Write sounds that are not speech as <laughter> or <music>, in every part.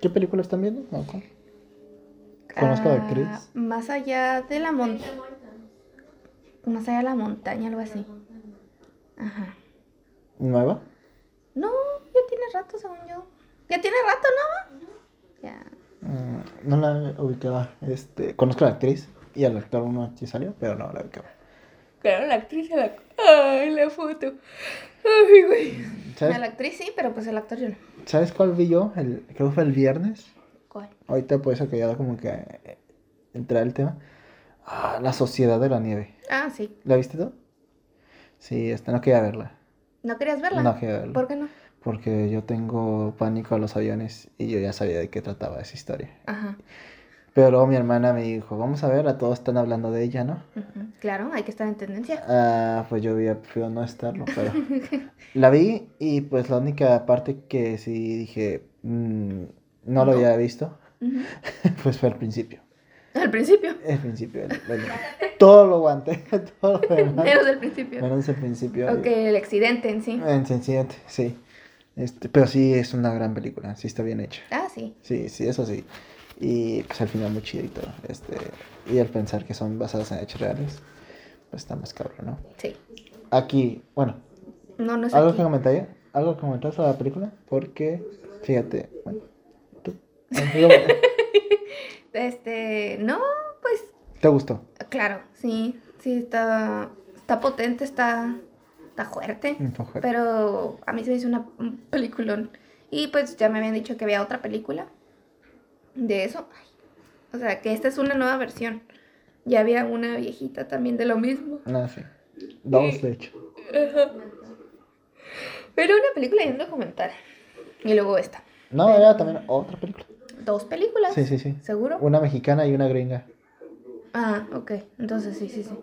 ¿Qué película están viendo? ¿Conozco a la actriz? Ah, Más allá de la montaña. Más allá de la montaña, algo así. Ajá. ¿Nueva? No, ya tiene rato, según yo. Ya tiene rato, ¿no? Ya. Mm, no la ubicaba. Este, conozco a la actriz y al actor uno sí salió, pero no la ubicaba. Claro, la actriz y la... Ay, la foto. Ay, güey. ¿Sabes, A la actriz sí, pero pues el actor yo no. ¿Sabes cuál vi yo? El, creo que fue el viernes. ¿Cuál? Ahorita por eso que ya como que eh, entrar el tema. Ah, la Sociedad de la Nieve. Ah, sí. ¿La viste tú? Sí, esta no quería verla. ¿No querías verla? No quería verla. ¿Por qué no? Porque yo tengo pánico a los aviones y yo ya sabía de qué trataba esa historia. Ajá. Pero luego mi hermana me dijo, vamos a verla, todos están hablando de ella, ¿no? Claro, hay que estar en tendencia. Ah, pues yo había preferido no estarlo, pero <laughs> la vi y pues la única parte que sí dije, mm, no lo había visto, <laughs> pues fue al principio. Al principio. El principio, el- el- todo lo aguanté, <laughs> todo lo demás, Menos del principio. menos el principio. Ok, el accidente en sí. En sencillamente, sí. Este, pero sí es una gran película, sí está bien hecha. Ah, sí. Sí, sí, eso sí. Y pues al final muy chido y todo. Este, y al pensar que son basadas en hechos reales, pues está más cabrón, ¿no? Sí. Aquí, bueno, No, no es ¿algo aquí. que comentaría? ¿Algo que comentar sobre la película? Porque, fíjate, bueno, tú. <laughs> Este, no, pues ¿Te gustó? claro, sí, sí está, está potente, está, está fuerte, Está fuerte. pero a mí se me hizo una, un peliculón. Y pues ya me habían dicho que había otra película de eso. Ay, O sea, que esta es una nueva versión. Ya había una viejita también de lo mismo. No, sí. Dos, de hecho. Pero una película y un documental. Y luego esta. No, era también otra película. Dos películas. Sí, sí, sí. ¿Seguro? Una mexicana y una gringa. Ah, ok. Entonces sí, sí, sí.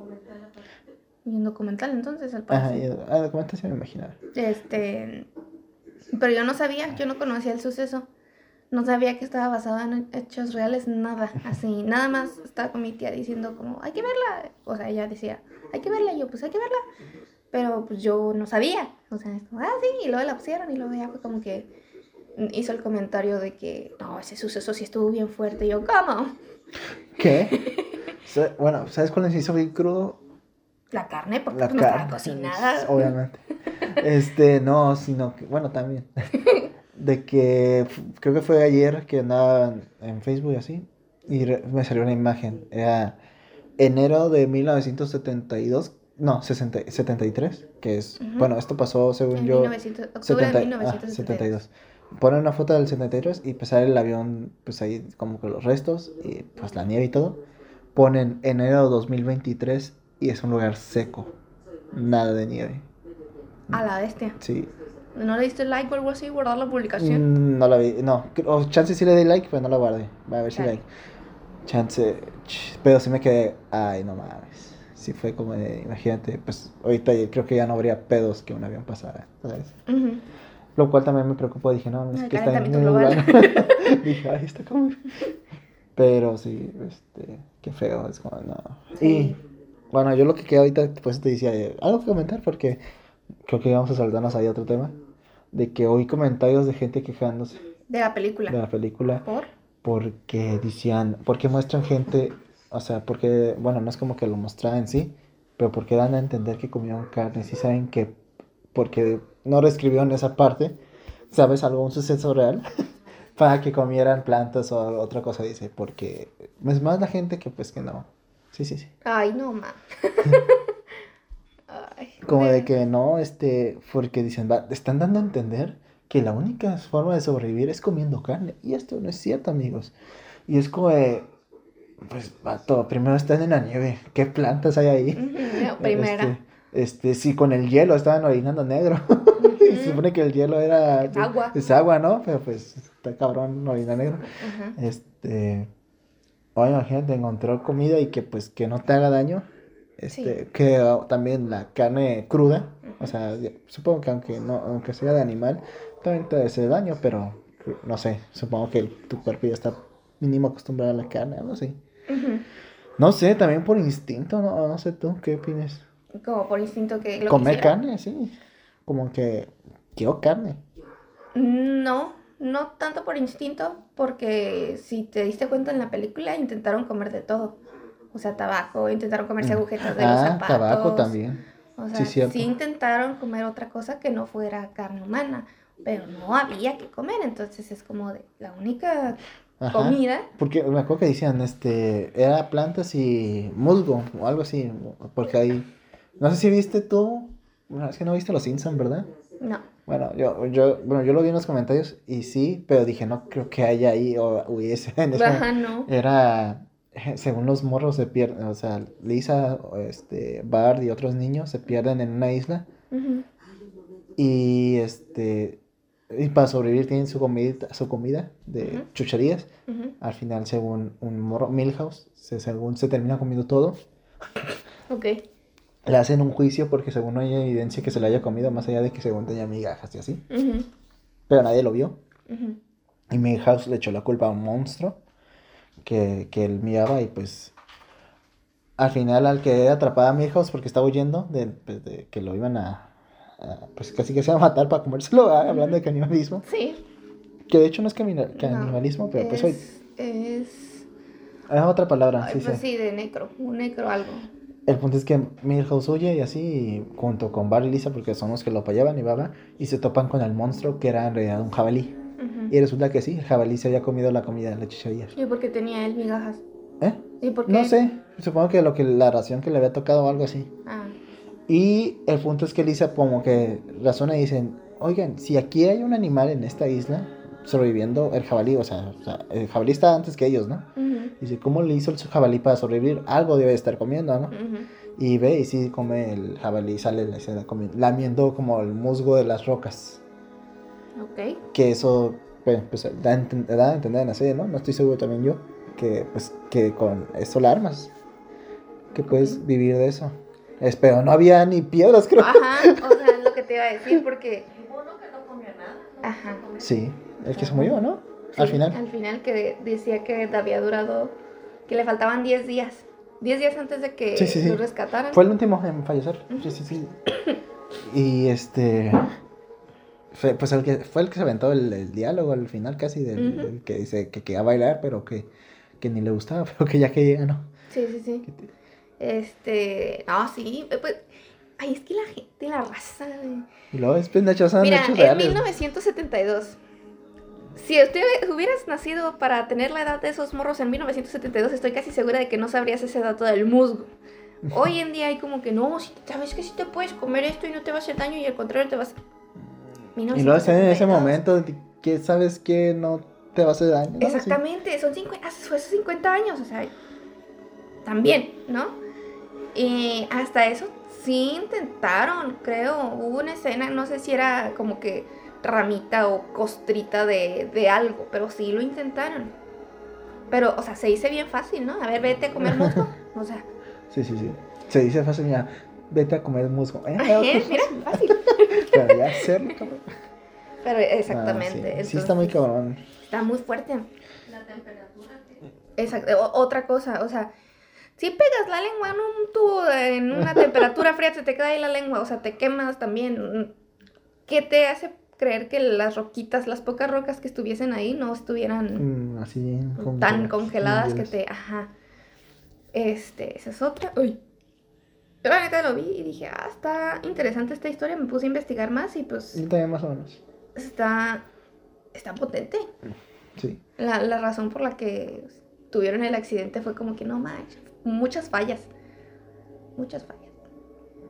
Y un documental entonces, al Ajá, parecer. y, ah, documento sí me imaginaba. Este. Pero yo no sabía, yo no conocía el suceso. No sabía que estaba basado en hechos reales, nada. Así, nada más estaba con mi tía diciendo como, hay que verla. O sea, ella decía, hay que verla. Y yo, pues hay que verla. Pero pues yo no sabía. O sea, como, ah, sí. Y luego la pusieron y luego ya fue como que hizo el comentario de que, no, ese suceso sí estuvo bien fuerte. Y yo, ¿cómo? ¿Qué? <laughs> Bueno, ¿sabes cuál se hizo bien crudo? La carne, porque La pues, no estaba carne. cocinada. Obviamente. Este, no, sino que, bueno, también. <laughs> De que creo que fue ayer que andaba en- Facebook y así. Y me salió una imagen. Era enero de 1972. No, 60 73. Que es. Bueno, esto pasó según En yo. 1900 octubre 70 de ah, 1972. 72. Ponen una foto del 73 y pues sale el avión, pues ahí como que los restos y pues la nieve y todo. Ponen enero de 2023 y es un lugar seco. Nada de nieve. A la bestia. Sí. ¿No le diste like o algo así? ¿Guardar la publicación? Mm, No la vi. No. O chance sí le di like, pero no la guardé. Va a ver si like. Chance. ch- Pero sí me quedé. Ay, no mames. Sí fue como de. Imagínate, pues ahorita creo que ya no habría pedos que un avión pasara. ¿sabes? Lo cual también me preocupó. Dije, no, es El que está en global. lugar. <laughs> <laughs> dije, ay, está como. <laughs> Pero sí, este. Qué feo. Es como, no. Sí. Y. Bueno, yo lo que queda ahorita, pues te decía, eh, algo que comentar porque creo que vamos a saltarnos ahí a otro tema. De que oí comentarios de gente quejándose De la película. de la película ¿Por? porque decían, porque muestran gente, o sea, porque, bueno, no es como que lo mostraban en sí, pero porque dan a entender que comieron carne, si saben que, porque no reescribieron esa parte, ¿sabes? Algo, un suceso real, <laughs> para que comieran plantas o otra cosa, dice, porque es más la gente que pues que no. Sí, sí, sí. Ay, no, ma. <laughs> Como de que no, este, porque dicen, va, están dando a entender que la única forma de sobrevivir es comiendo carne. Y esto no es cierto, amigos. Y es como de, pues, vato, primero están en la nieve. ¿Qué plantas hay ahí? No, primera. Este, este, sí, con el hielo estaban orinando negro. <laughs> se supone que el hielo era... Agua. Es agua, ¿no? Pero pues, está cabrón orinar negro. Este, oye, imagínate, encontrar comida y que pues que no te haga daño. Este, Sí. que ah, también la carne cruda, o sea, supongo que aunque no, aunque sea de animal, también te hace daño, pero no sé, supongo que tu cuerpo ya está mínimo acostumbrado a la carne, algo así. No sé, también por instinto, no, no sé tú, ¿qué opinas? Como por instinto que lo Comer quisiera. carne, sí, como que quiero carne. No, no tanto por instinto, porque si te diste cuenta en la película, intentaron comer de todo. O sea, tabaco, intentaron comerse Mm. agujetas de los Ah, zapatos. tabaco también. O sea, Sí, sí, intentaron comer otra cosa que no fuera carne humana, pero no había que comer, entonces es como de la única Ajá. comida. Porque me acuerdo que decían, este, era plantas y musgo o algo así, porque ahí, no sé si viste tú, bueno, es que no viste Los Simpson, ¿verdad? No. Bueno, yo, yo, bueno, yo lo vi en los comentarios y sí, pero dije, no creo que haya ahí o hubiese en ese Ajá, no. Era, <laughs> según los morros se pierden, o sea, Lisa, este, Bart y otros niños se pierden en una isla y este, y para sobrevivir tienen su comida, su comida de Ujú. chucherías. Al final, según un morro, Milhouse, se, según se termina comiendo todo, <laughs> Ok. le hacen un juicio porque según no hay evidencia que se lo haya comido, más allá de que según tenía migajas y así. Pero nadie lo vio. Y Milhouse le echó la culpa a un monstruo que, que él miraba y pues al final al que atrapada a porque estaba huyendo de, pues, de que lo iban a, a, pues casi que se iba a matar para comérselo, ah, hablando de canibalismo. Sí. Que de hecho no es camina- no, canibalismo, pero pues hoy es, es... es otra palabra, ay, sí, pues sí. sí, de necro, un necro algo. El punto es que Milhouse huye y así, junto con Bar y Lisa, porque son los que lo apoyaban y baba, y se topan con el monstruo que era en realidad un jabalí. Y resulta que sí, el jabalí se había comido la comida de la chichería. ¿Y por qué tenía él migajas? ¿Eh? ¿Y por qué? No sé, supongo que lo que la ración que le había tocado o algo así. Ah, Y el punto es que Lisa como que razona y dicen, oigan, si aquí hay un animal en esta isla sobreviviendo, el jabalí, o sea, o sea, el jabalí está antes que ellos, ¿no? ujú, Dice, ¿cómo le hizo el jabalí para sobrevivir? Algo debe estar comiendo, ¿no? Y ve y sí come el jabalí, sale la escena lamiendo como el musgo de las rocas. Ok. Que eso, pues, pues, da, da a entender en la serie, ¿no? No estoy seguro también yo. Que pues que con eso la armas. Que puedes vivir de eso. Es, pero no había ni piedras, creo. Ajá, o sea, es lo que te iba a decir porque... Uno que no comía nada. Ajá. Sí, el que se murió, ¿no? Sí, Al final. Al final que de- decía que había durado, que le faltaban 10 días. 10 días antes de que sí, sí. lo rescataran. Fue el último en fallecer. Sí, sí, sí. Y este. Fue, pues el que, fue el que se aventó el, el diálogo al final casi del, que dice que quería bailar, pero que, que ni le gustaba, <laughs> pero que ya que llega, ¿no? Sí, sí, sí. Este, no, sí, eh, pues, ay, es que la gente, la raza, güey. Y luego es pendejo, son Mira, en reales. 1972, si usted hubieras nacido para tener la edad de esos morros en 1972, estoy casi segura de que no sabrías ese dato del musgo. <laughs> Hoy en día hay como que no, si, sabes que si te puedes comer esto y no te va a hacer daño y al contrario te vas Y luego están en ese 1972. momento que sabes que no te va a hacer daño. ¿no? Sí. Exactamente, son 50, hace fue hace 50 años, o sea, también, ¿no? Y hasta eso sí intentaron, creo, hubo una escena, no sé si era como que ramita o costrita de, de algo, pero sí lo intentaron. Pero, o sea, se dice bien fácil, ¿no? A ver, vete a comer musgo. O sea, <laughs> Sí, sí, sí. Se dice fácil, mira, vete a comer musgo. <laughs> Eh, mira, fácil. Pero ya hacerlo, cabrón. Pero Ah, exactamente. sí. Sí, está muy cabrón. Está muy fuerte. La temperatura Exacto, o- otra cosa, o sea, si pegas la lengua en un tubo en una <laughs> temperatura fría, se te queda ahí la lengua, o sea, te quemas también. ¿Qué te hace creer que las roquitas, las pocas rocas que estuviesen ahí, no estuvieran Mm, así. con- tan congeladas que te... Ajá. Este, esa es otra. Uy. Yo la neta lo vi y dije, ah, está interesante esta historia, me puse a investigar más y pues Yo también más o menos. está, está potente. Sí. La, la razón por la que tuvieron el accidente fue como que no manches, muchas fallas. Muchas fallas.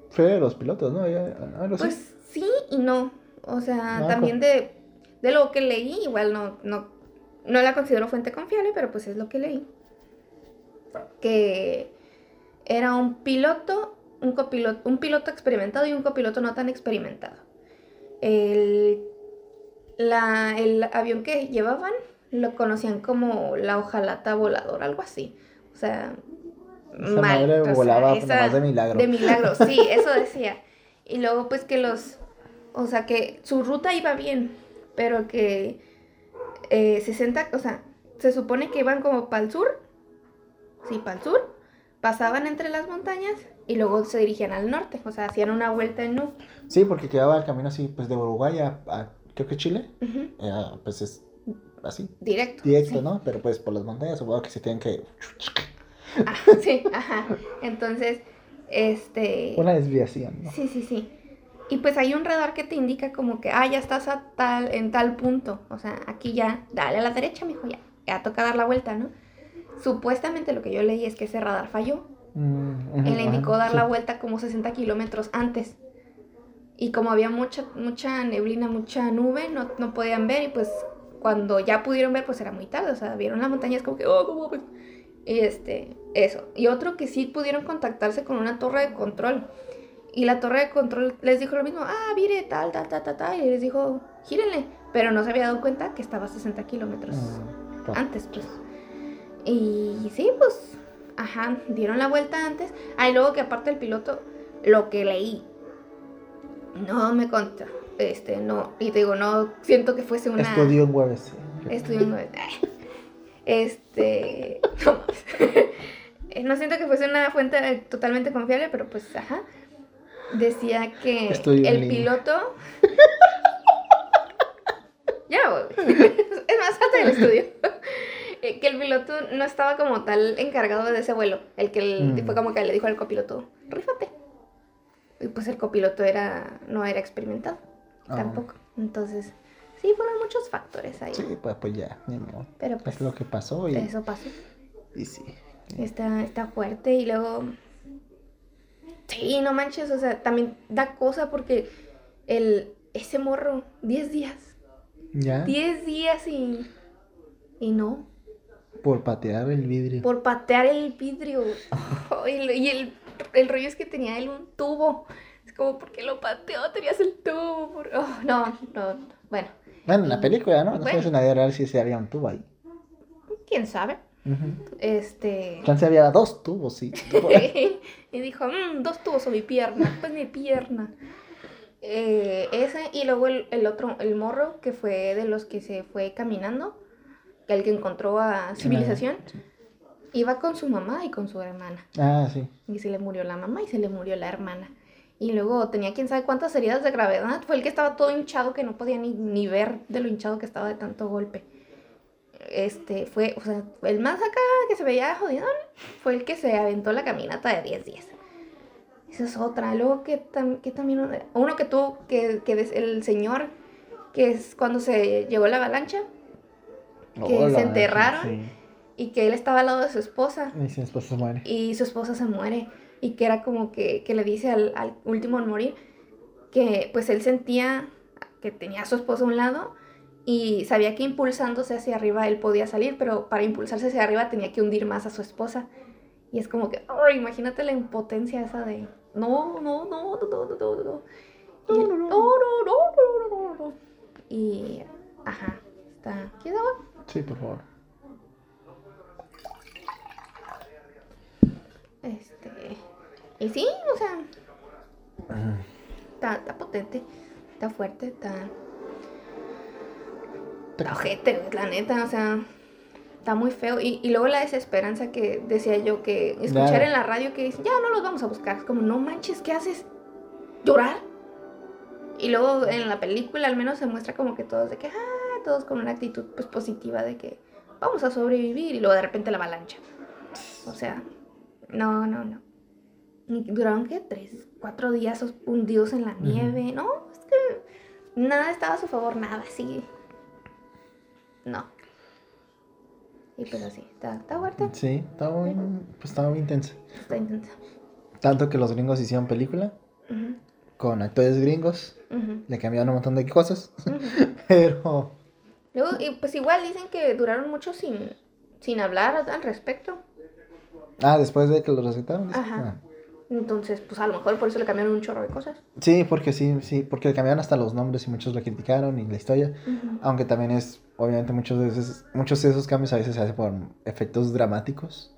Fue de los pilotos, ¿no? Así. Pues sí y no. O sea, No, también de, de lo que leí, igual no, no, no la considero fuente confiable, pero pues es lo que leí. Que era un piloto, un copiloto, un piloto experimentado y un copiloto no tan experimentado. El, la, el avión que llevaban lo conocían como la hojalata voladora, algo así. O sea, Esa mal. madre o sea, volaba esa- nomás de milagro. De milagro, sí, <laughs> eso decía. Y luego pues que los, o sea, que su ruta iba bien, pero que eh, 60, o sea, se supone que iban como para el sur, sí, para el sur, pasaban entre las montañas y luego se dirigían al norte, o sea, hacían una vuelta en U. Sí, porque quedaba el camino así, pues de Uruguay a, a creo que Chile, Ujú, eh, pues es así, Directo. directo, sí. ¿no? Pero pues por las montañas supongo que se tienen que... Ah, <laughs> sí, ajá. Entonces, este... Una desviación, ¿no? Sí, sí, sí. Y pues hay un radar que te indica como que, ah, ya estás a tal, en tal punto. O sea, aquí ya, dale a la derecha, mijo, ya. Ya toca dar la vuelta, ¿no? Supuestamente lo que yo leí es que ese radar falló. Mm, Él le indicó ajá, dar sí. la vuelta como 60 kilómetros antes. Y como había mucha, mucha neblina, mucha nube, no, no podían ver. Y pues cuando ya pudieron ver, pues era muy tarde. O sea, vieron las montañas como que, oh, ¿cómo ves?". Y este, eso. Y otro que sí pudieron contactarse con una torre de control. Y la torre de control les dijo lo mismo, ah, mire, tal, tal, tal, tal, tal. Y les dijo, gírenle. Pero no se había dado cuenta que estaba a 60 kilómetros Mm, claro. antes, pues. Y sí, pues, ajá, dieron la vuelta antes. Ah, y luego que aparte el piloto, lo que leí, no me consta, este, no, y te digo, no siento que fuese una... Estudió en UABC. Estudió en ay, <laughs> Este, <laughs> no <laughs> No siento que fuese una fuente totalmente confiable, pero pues, ajá. Decía que el piloto... ya voy. Es más, hasta el estudio. Eh, que el piloto no estaba como tal encargado de ese vuelo. El que el, Mm. fue como que le dijo al copiloto, rífate. Y pues el copiloto era, no era experimentado Ah. tampoco. Entonces, sí, fueron muchos factores ahí. Sí, pues, pues ya, ni modo. Pero pues Es lo que pasó y, eso pasó. y sí. Está, está fuerte y luego... Sí, no manches, o sea, también da cosa porque el, ese morro, 10 días, ¿Ya? 10 días y... Y no, Por patear el vidrio. por patear el vidrio. <laughs> y el, el rollo es que tenía él un tubo. Es como, ¿por qué lo pateó? Tenías el tubo. por- oh, no, no, bueno, Bueno, en la película, ¿no? No Bueno. nadie real si se había un tubo ahí. quién sabe. Ujú. Este... Chance había dos tubos, sí. <laughs> y dijo, "Mm, dos tubos o mi pierna, pues mi pierna. Eh, ese y luego el, el otro, el morro, que fue de los que se fue caminando, el que encontró a civilización, sí. iba con su mamá y con su hermana. Ah, sí. Y se le murió la mamá y se le murió la hermana. Y luego tenía quién sabe cuántas heridas de gravedad. Fue el que estaba todo hinchado que no podía ni, ni ver de lo hinchado que estaba de tanto golpe. Este fue, o sea, el más acá que se veía jodido fue el que se aventó la caminata de 10 días. Esa es otra. Luego que, tam- que también uno que tuvo, que, que el señor, que es cuando se llegó la avalancha Que Hola, se enterraron. Sí. y que él estaba al lado de su esposa. Y si después se muere. y su esposa se muere y que era como que, que le dice al, al último en morir que pues él sentía que tenía a su esposa a un lado y sabía que impulsándose hacia arriba él podía salir, pero para impulsarse hacia arriba tenía que hundir más a su esposa. Y es como que, oh, imagínate la impotencia esa de, no, no, no, no, no, no, no, no. Y él, no, no, no, no, no, no, no. Y, ajá, está, ¿quieres agua? Sí, por favor. Este, y sí, o sea, está, está potente, está fuerte, está, está ojete, la neta, o sea, está muy feo. Y, y luego la desesperanza que decía yo que escuchar en la radio que dicen, ya no los vamos a buscar, es como, no manches, ¿qué haces? ¿Llorar? Y luego en la película al menos se muestra como que todos de que, ah, todos con una actitud pues positiva de que vamos a sobrevivir y luego de repente la avalancha. O sea, no, no, no. Duraron, ¿qué? Tres, cuatro días hundidos en la nieve. No, es que nada estaba a su favor, nada, sí. No. Y pues así, está, está fuerte, Sí, estaba muy, pues estaba muy intensa. está intensa. Tanto que los gringos hicieron película con actores gringos. Le cambiaron un montón de cosas. <laughs> Pero Luego, y pues igual dicen que duraron mucho sin, sin hablar al respecto. Ah, después de que lo recetaron. Ajá. ah. Entonces, pues a lo mejor por eso le cambiaron un chorro de cosas. Sí, porque sí, sí, porque le cambiaron hasta los nombres y muchos lo criticaron y la historia. Aunque también es, obviamente, muchos de esos, muchos de esos cambios a veces se hacen por efectos dramáticos.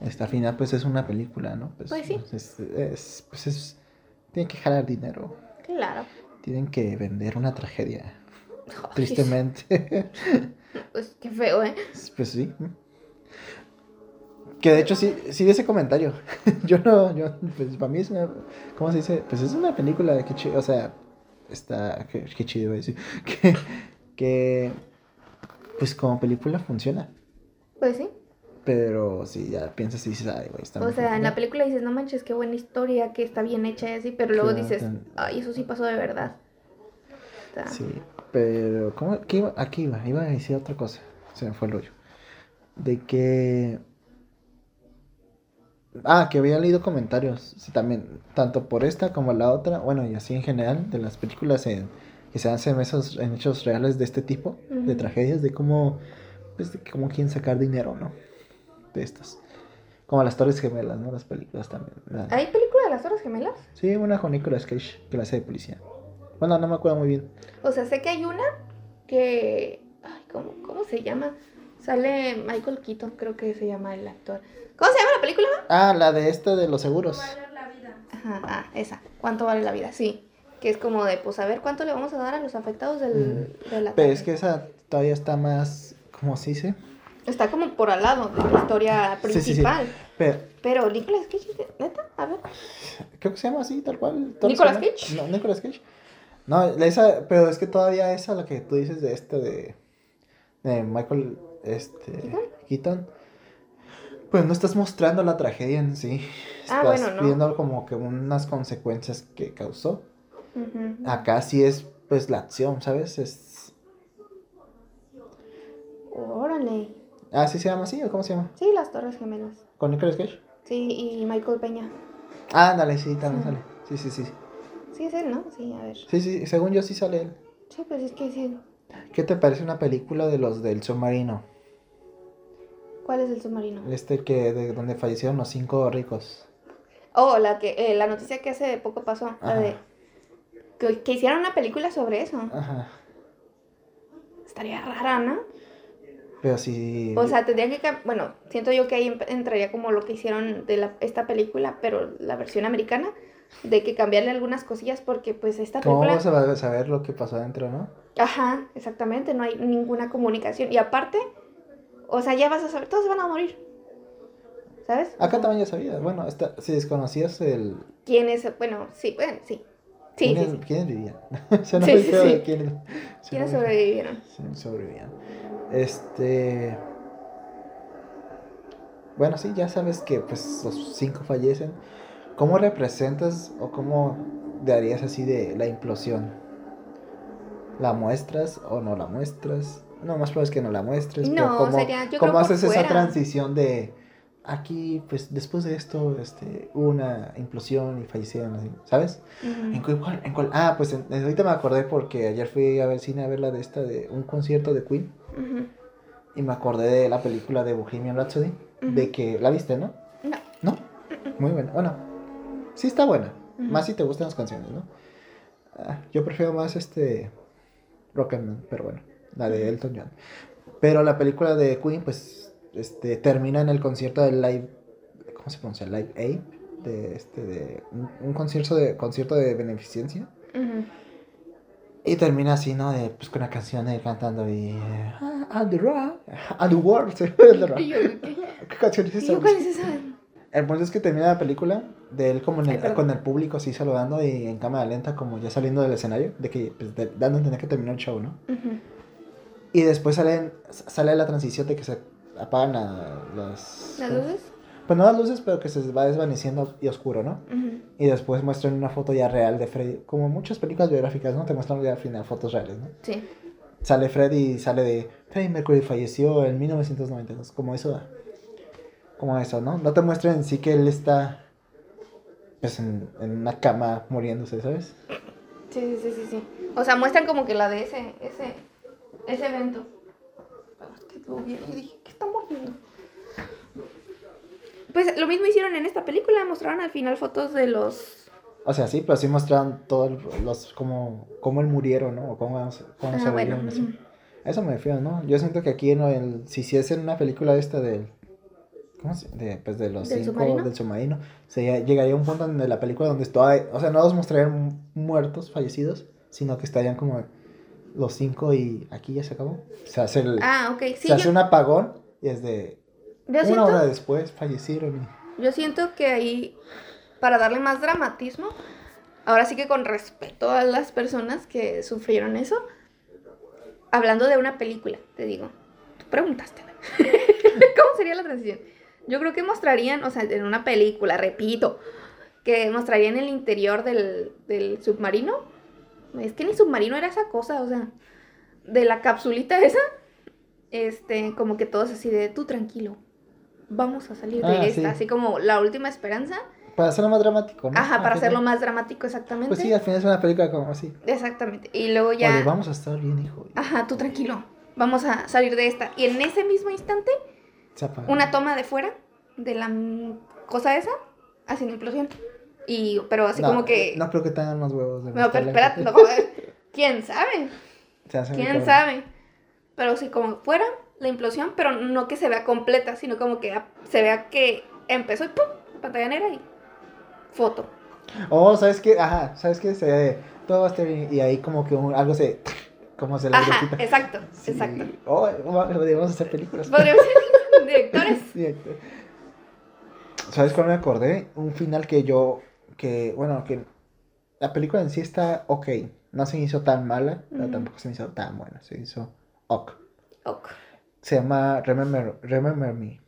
Al final, pues es una película, ¿no? Pues sí. Es, es- pues es, tienen que jalar dinero. Claro. Tienen que vender una tragedia. Tristemente. <laughs> Pues qué feo, ¿eh? pues sí. Que de hecho sí, sí vi ese comentario. <laughs> yo no, yo, pues para mí es una, ¿cómo se dice? Pues es una película de que, chi- o sea, está, qué, qué chido iba a decir, <laughs> que, que, pues como película funciona, Pues sí. pero si ya piensas y dices, ay, güey, está O sea, en la fuerte". película dices, no manches, qué buena historia, que está bien hecha y así, pero luego Claro, dices, tan- ay, eso sí pasó de verdad. O sea, Sí, pero, ¿cómo? ¿Qué iba? Aquí iba, iba a decir otra cosa, se me fue el rollo, de que... Ah, que había leído comentarios, sí, también, tanto por esta como la otra, bueno, y así en general, de las películas en, que se hacen esos, en hechos reales de este tipo, de Ujú. tragedias, de cómo, pues, de cómo quieren sacar dinero, ¿no? De estas. Como las Torres Gemelas, ¿no? Las películas también. ¿Hay película de las Torres Gemelas? Sí, una con Nicolas Cage, que la hace de policía. Bueno, no me acuerdo muy bien. O sea, sé que hay una que. Ay, ¿cómo, ¿Cómo se llama? Sale Michael Keaton, creo que se llama el actor. ¿Cómo se llama la película? Ah, la de esta de los seguros. Valer la vida. Ajá, ah, esa. ¿Cuánto vale la vida? Sí. Que es como de, pues, a ver cuánto le vamos a dar a los afectados del, de la Pero es que esa todavía está más, ¿cómo se dice? Está como por al lado de la historia Sí, sí, sí. principal. Pero, Pero Nicolas Cage, ¿neta? A ver. creo que se llama así, tal cual. ¿Nicolas. Cage? No, Nicolas Cage. No, esa, pero es que todavía esa, la que tú dices de este de, de Michael este, ¿Keaton? Keaton, pues no estás mostrando la tragedia en sí. Ah, Estás bueno, no. viendo como que unas consecuencias que causó. Acá sí es pues la acción, ¿sabes? Es... Órale. Ah, ¿sí se llama así o cómo se llama? Sí, las Torres Gemelas. ¿Con Nicolas Cage? Sí, y Michael Peña. Ah, ándale, sí, también Sí. sale. Sí, sí, sí. Sí, es él, ¿no? Sí, a ver. Sí, sí, según yo sí sale él. Sí, pues es que sí. ¿Qué te parece una película de los del submarino? ¿Cuál es el submarino? Este que de donde fallecieron los cinco ricos. Oh, la que eh, la noticia que hace poco pasó, la de que, que hicieron una película sobre eso. Ajá. Estaría rara, ¿no? Pero sí. O sea, tendría que bueno, siento yo que ahí entraría como lo que hicieron de la, esta película, pero la versión americana, de que cambiarle algunas cosillas porque pues esta ¿Cómo película vas a saber lo que pasó adentro, no? Ajá, exactamente, no hay ninguna comunicación y aparte, o sea, ya vas a saber, todos van a morir. ¿Sabes? Acá también ya sabía. Bueno, esta, si desconocías el. ¿Quién es? Bueno, sí, bueno, sí. Sí, ¿quiénes, sí, sí. ¿quiénes vivían? o sea, no Sí, sí, quiénes. ¿Quiénes sobrevivieron? Sí, sobrevivían. Este. Bueno, sí, ya sabes que pues los cinco fallecen. ¿Cómo representas o cómo darías así de la implosión? ¿La muestras o no la muestras? No, más probable es que no la muestres. pero No, ¿cómo, sería- yo cómo creo haces esa transición de aquí, pues después de esto, este, hubo una implosión y fallecieron, así, ¿sabes? ¿En cuál, en cuál? Ah, pues en- ahorita me acordé porque ayer fui a ver cine a ver la de esta de un concierto de Queen y me acordé de la película de Bohemian Rhapsody, de que la viste, ¿no? No. ¿No? Muy buena. Bueno, sí está buena, más si te gustan las canciones, ¿no? Ah, yo prefiero más este Rocketman, pero bueno, la de Elton John. Pero la película de Queen pues este termina en el concierto del Live ¿cómo se pronuncia? Live Aid de este de un, un concierto de concierto de beneficencia. Y termina así, ¿no? De, pues con una canción él cantando y... ah, and the rock, and the world. <laughs> ¿qué? ¿Qué canción es esa? ¿cuál es esa? El punto es que termina la película de él como en el- con el público así saludando y en cámara lenta como ya saliendo del escenario, de que pues, de- dando a entender que terminó el show, ¿no? Ujú. Y después salen, sale la transición de que se apagan la- las... ¿Las luces? Pues no las luces, pero que se va desvaneciendo y oscuro, ¿no? Ujú. Y después muestran una foto ya real de Freddy, como muchas películas biográficas, ¿no? Te muestran ya al final fotos reales, ¿no? Sí. sale Freddy y sale de Freddie Mercury falleció en 1992, como eso, como eso, ¿no? No te muestran en sí que él está pues en, en una cama muriéndose, ¿sabes? Sí, sí, sí, sí, sí. O sea, muestran como que la de ese, ese, ese evento. Pero es que lo vi y dije, ¿qué estamos viendo? Pues lo mismo hicieron en esta película, mostraron al final fotos de los... O sea, sí, pero sí mostraron todos los, como, cómo él murieron, ¿no? O cómo, cómo Ah, se bueno. volvieron así. Eso me refiero, ¿no? Yo siento que aquí en el, si hiciesen una película esta del, ¿cómo se? De, pues de los ¿Del cinco submarino? del submarino, se, llegaría un punto donde la película donde está, o sea, no los mostrarían muertos, fallecidos, sino que estarían como los cinco y aquí ya se acabó. Se hace el, Ah, ok. Sí, se hace yo, un apagón y es de yo una siento, hora después fallecieron y... yo siento que ahí, para darle más dramatismo, ahora sí que con respeto a las personas que sufrieron eso, hablando de una película, te digo, tú preguntaste, <laughs> ¿cómo sería la transición? Yo creo que mostrarían, o sea, en una película, repito, que mostrarían el interior del, del submarino. Es que ni submarino era esa cosa, o sea, de la capsulita esa, este, como que todos así de, tú tranquilo, vamos a salir de Ah, esta, sí. así como la última esperanza. Para hacerlo más dramático, ¿no? Ajá, para hacerlo más dramático exactamente. Pues sí, al final es una película como así. Exactamente. Y luego ya... Oye, vamos a estar bien, hijo. Ajá, tú tranquilo, vamos a salir de esta. Y en ese mismo instante, Una toma de fuera de la cosa esa, haciendo implosión. Y, pero así No, como que... No creo que tengan los huevos de No, pero espérate, no. ¿Quién sabe? <laughs> ¿Quién sabe? Pero sí, como fuera la implosión, pero no que se vea completa, sino como que a- se vea que empezó y ¡pum! Pantalla negra y foto. Oh, ¿sabes qué? Ajá, ¿sabes qué? Se, todo va a estar bien. Y ahí como que un- algo se... Como se le Ajá, exacto, Sí. exacto. Oh, debemos hacer películas. Podríamos directores. <laughs> Exacto. ¿Sabes cuál me acordé? Un final que yo, que, bueno, que la película en sí está ok. No se hizo tan mala, pero tampoco se hizo tan buena. Se hizo ok. Ok. Se llama Remember, Remember Me.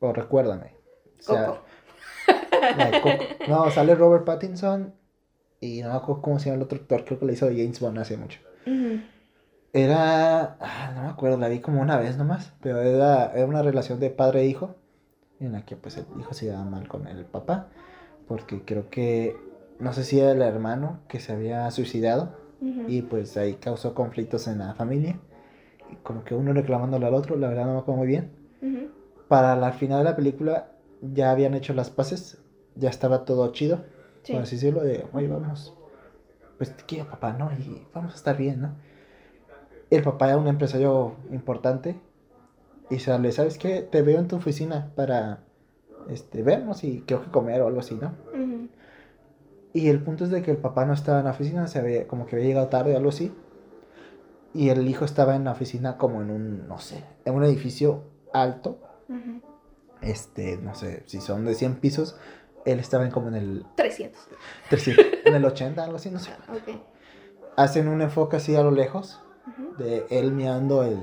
O Recuérdame. O sea, <laughs> Coco. No, sale Robert Pattinson y no me acuerdo cómo se llama el otro actor. Creo que le hizo James Bond hace mucho. Era. ah, no me acuerdo, la vi como una vez nomás. Pero era, era una relación de padre e hijo. En la que pues el hijo se llevaba mal con el papá. Porque creo que. No sé si era el hermano que se había suicidado. Y pues ahí causó conflictos en la familia. Y como que uno reclamándole al otro, la verdad no me acuerdo muy bien. Para la final de la película ya habían hecho las paces. Ya estaba todo chido. Sí. Por así decirlo, de, oye, vamos. Pues te quiero, papá, ¿no? Y vamos a estar bien, ¿no? El papá era un empresario importante. Y sale, ¿sabes qué? Te veo en tu oficina para este, vernos y creo que comer o algo así, ¿no? Y el punto es de que el papá no estaba en la oficina, se había, como que había llegado tarde o algo así. Y el hijo estaba en la oficina como en un, no sé, en un edificio alto. Este, no sé, si son de 100 pisos, él estaba en como en el 300. 300, en el 80, algo así, no sé. <laughs> Hacen un enfoque así a lo lejos De él mirando el,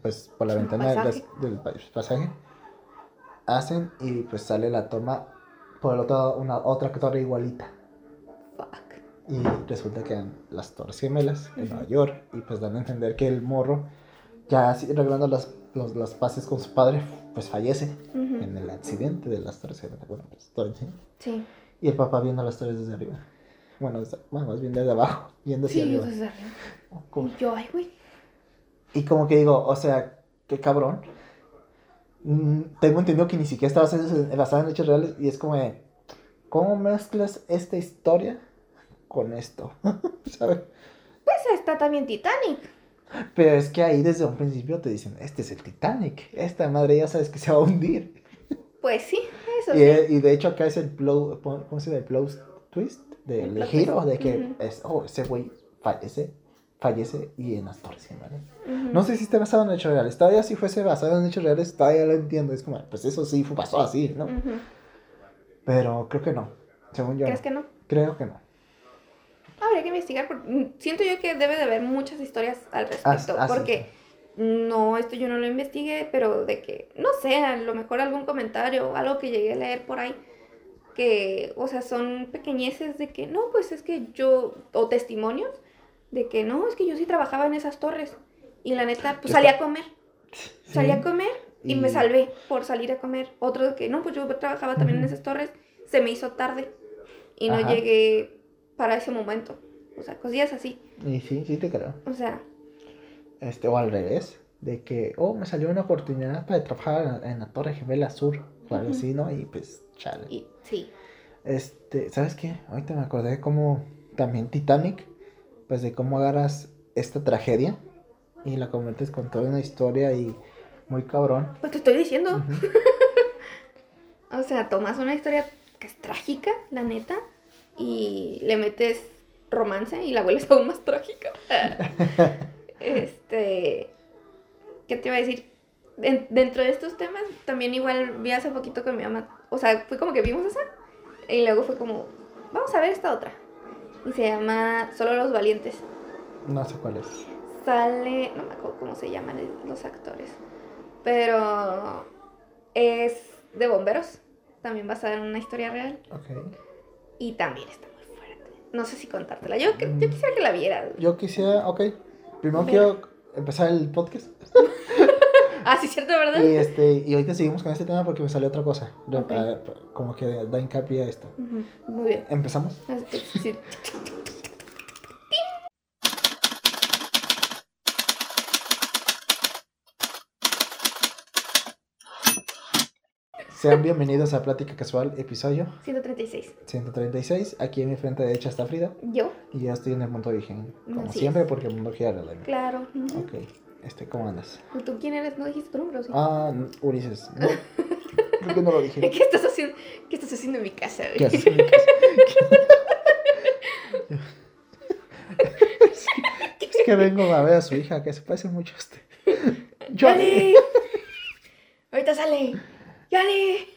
pues, por la ventana del, paisaje. del pa- pasaje. Hacen y pues sale la toma por el otro lado, una otra torre igualita. Fuck. Y resulta que eran las Torres Gemelas en Ujú. Nueva York. Y pues dan a entender que el morro, ya así arreglando las, los, las paces con su padre, pues fallece en el accidente de las Torres Gemelas. Bueno, pues todo el Sí. Y el papá viendo las torres desde arriba. Bueno, desde- bueno, más bien desde abajo, <laughs> viendo hacia Sí, arriba. desde arriba. Como- Y yo, ay, güey. Y como que digo, o sea, qué cabrón. Mm, tengo entendido que ni siquiera está basado en, hechos reales. Y es como de, ¿cómo mezclas esta historia con esto? <laughs> ¿Sabes? Pues está también Titanic. Pero es que ahí desde un principio te dicen, este es el Titanic. Esta madre ya sabes que se va a hundir. Pues sí, eso Y, sí. eh, y de hecho acá es el plot, ¿cómo se llama? El plot twist El del plot giro twist. de que Ujú. es, oh, ese güey fallece, fallece y en las torres gemelas. Ujú. No sé si esté basado en hechos reales. Todavía si fuese basado en hechos reales, todavía lo entiendo. Es como, pues eso sí fue- pasó así, ¿no? Ujú. Pero creo que no. Según yo. ¿Crees no. que no? Creo que no. Habría que investigar. porque, mm, siento yo que debe de haber muchas historias al respecto. Ah, sí, porque no, esto yo no lo investigué, pero de que, no sé, a lo mejor algún comentario o algo que llegué a leer por ahí. Que, o sea, son pequeñeces de que, no, pues es que yo, o testimonios de que no, es que yo sí trabajaba en esas torres. Y la neta, pues salí a comer. Salí a comer y, me salvé por salir a comer. Otro de que no, pues yo trabajaba también en esas torres, se me hizo tarde y no Ajá. llegué para ese momento. O sea, cosillas así. Y sí, sí te creo. O sea, Este, o al revés. De que, oh, me salió una oportunidad para trabajar en, en la Torre Gemela Sur. O algo así, ¿no? Y pues, chale. y sí. Este, ¿sabes qué? Ahorita me acordé como también Titanic, pues de cómo agarras esta tragedia y la conviertes con toda una historia y muy cabrón. Pues te estoy diciendo. <laughs> O sea, tomas una historia que es trágica, la neta, y le metes romance y la vuelves <laughs> aún más trágica. <laughs> este. ¿Qué te iba a decir? Den- dentro de estos temas, también igual vi hace poquito con mi mamá. O sea, fue como que vimos esa. Y luego fue como, vamos a ver esta otra. y se llama Solo los Valientes. No sé cuál es. Sale, no me acuerdo cómo se llaman los actores, pero es de bomberos, también basada en una historia real Ok. y también está muy fuerte. No sé si contártela, yo, yo quisiera que la vieras. Yo quisiera, ok. Primero quiero empezar el podcast. <laughs> <laughs> Ah, sí, cierto, ¿verdad? Y, este, y ahorita seguimos con este tema porque me salió otra cosa. Ah, como que da hincapié a esto. Ujú, Muy bien. ¿Empezamos? Así- sí. Sean bienvenidos a Plática Casual, episodio 136. 136. Aquí en mi frente derecha está Frida. ¿Yo? Y yo estoy en el mundo origen. Como Así siempre, es. porque el mundo gira alrededor. Claro. ujú. Ok. Este, ¿cómo andas? ¿Y ¿Tú quién eres? ¿No dijiste tu nombre sí? Ah, Ulises. No, creo que no lo dije. <laughs> ¿Qué estás haciendo? ¿Qué estás haciendo en mi casa? güey? ¿Qué haces en mi casa? <laughs> Es que vengo a ver a su hija, que se parece mucho a. Yo, ¡Yali! Ahorita sale. ¡Yali!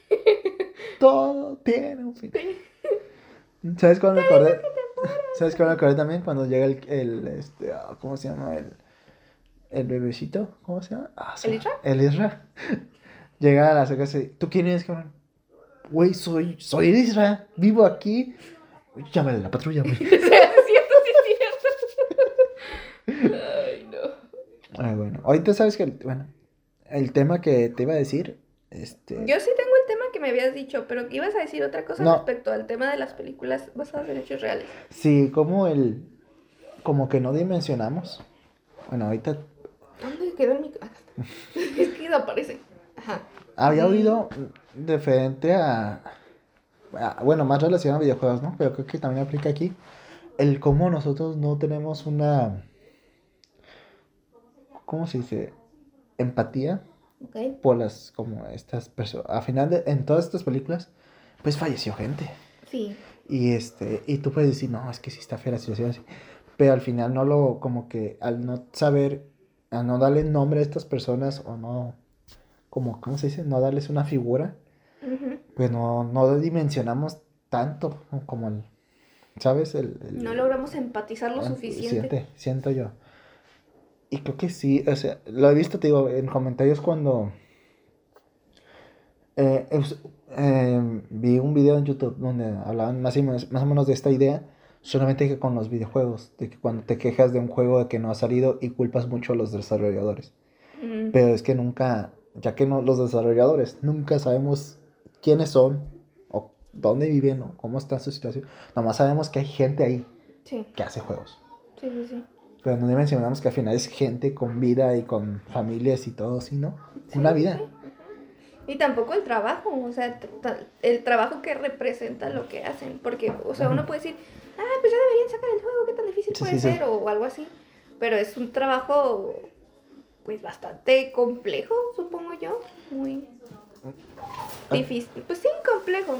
todo tiene un fin. ¿Sabes cuándo me acordé? ¿Sabes cuándo me acordé también? Cuando llega el, el este, ah, ¿cómo se llama? El, el bebecito, ¿cómo se llama? Ah, ¿El Isra? El Isra. <laughs> Llega a la casa y dice, ¿tú quién eres, cabrón? Güey, soy, soy el Isra, vivo aquí. Llámale a la patrulla, güey. <laughs> Sí, es cierto, sí, es cierto. Ay, no. Ay, bueno, ahorita sabes que, el- bueno, el tema que te iba a decir, este... Yo sí tengo el tema que me habías dicho, pero ibas a decir otra cosa No. respecto al tema de las películas basadas en hechos reales. Sí, como el, como que no dimensionamos. Bueno, ahorita ¿Dónde quedó micro? Acá está. Es que desaparece. Ajá. había oído referente a, a- bueno, más relacionado a videojuegos, ¿no? Pero creo que también aplica aquí el cómo nosotros no tenemos una, ¿cómo se dice? Empatía Ok. por las, como estas personas. Al final, de, en todas estas películas, pues falleció gente. Sí. Y este, y tú puedes decir, no, es que sí está fea la situación así. Pero al final no lo, como que al no saber, al no darle nombre a estas personas, o no, como, ¿cómo se dice? No darles una figura, Ujú. pues no, no dimensionamos tanto como el, ¿sabes? El, el- No logramos empatizar lo el- suficiente. siente- siento yo. Y creo que sí, o sea, lo he visto, te digo, en comentarios cuando eh, eh, vi un video en YouTube donde hablaban más, y menos, más o menos de esta idea, solamente que con los videojuegos, de que cuando te quejas de un juego de que no ha salido y culpas mucho a los desarrolladores. Mm. Pero es que nunca, ya que no, los desarrolladores nunca sabemos quiénes son o dónde viven o cómo está su situación. Nomás sabemos que hay gente ahí Sí, que hace juegos. sí, sí, sí. Pero no mencionamos que al final es gente con vida y con familias y todo, ¿sí, no? Una vida. Y tampoco el trabajo, o sea, el trabajo que representa lo que hacen. Porque, o sea, uno puede decir, ah, pues ya deberían sacar el juego, qué tan difícil Sí, puede sí, sí. ser, o algo así. Pero es un trabajo, pues, bastante complejo, supongo yo. Muy difícil. Pues sí, complejo.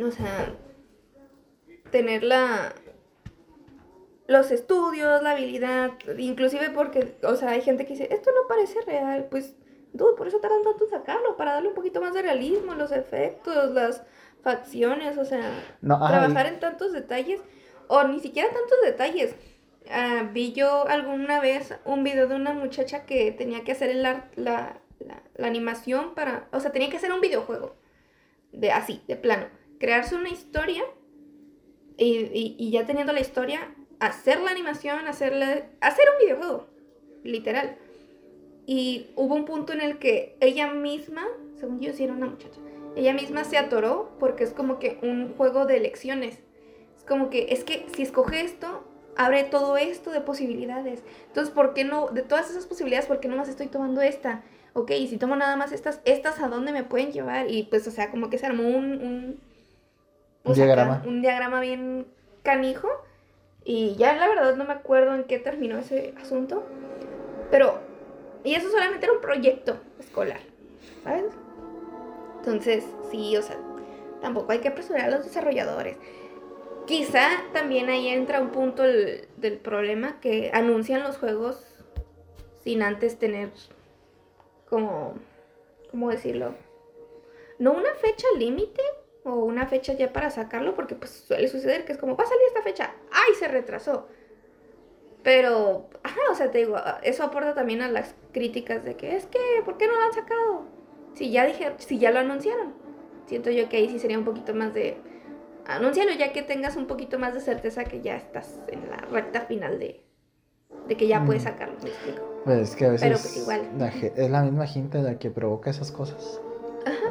O sea, tener la los estudios, la habilidad, inclusive porque, o sea, hay gente que dice, esto no parece real, pues, dude, por eso tardan tanto en sacarlo, para darle un poquito más de realismo, los efectos, las facciones, o sea, No, ajá, trabajar en tantos detalles, o ni siquiera tantos detalles. Ah, vi yo alguna vez un video de una muchacha que tenía que hacer el la, la, la animación para, o sea, tenía que hacer un videojuego, de así, de plano, crearse una historia y, y- y ya teniendo la historia, hacer la animación, hacerla, hacer un videojuego, literal. Y hubo un punto en el que ella misma, según yo sí era una muchacha, ella misma se atoró porque es como que un juego de elecciones. Es como que, es que si escoge esto, abre todo esto de posibilidades. Entonces, ¿por qué no, de todas esas posibilidades, por qué no más estoy tomando esta? Ok, y si tomo nada más estas, estas a dónde me pueden llevar? Y pues, o sea, como que se armó un... Un, Un acá, diagrama. un diagrama bien canijo. Y ya la verdad no me acuerdo en qué terminó ese asunto. Pero, y eso solamente era un proyecto escolar, ¿sabes? Entonces, sí, o sea, tampoco hay que apresurar a los desarrolladores. Quizá también ahí entra un punto el- del problema que anuncian los juegos sin antes tener como, ¿cómo decirlo? No una fecha límite, o una fecha ya para sacarlo, porque pues suele suceder que es como, va a salir esta fecha, ¡ay, se retrasó! Pero, ajá, o sea, te digo, eso aporta también a las críticas de que es que, ¿por qué no lo han sacado? Si ya dijeron, si ya lo anunciaron. Siento yo que ahí sí sería un poquito más de, anúncialo ya que tengas un poquito más de certeza que ya estás en la recta final de, de que ya puedes Mm. sacarlo, ¿me explico? Pues es que a veces Pero, pues, igual. la es la misma gente la que provoca esas cosas.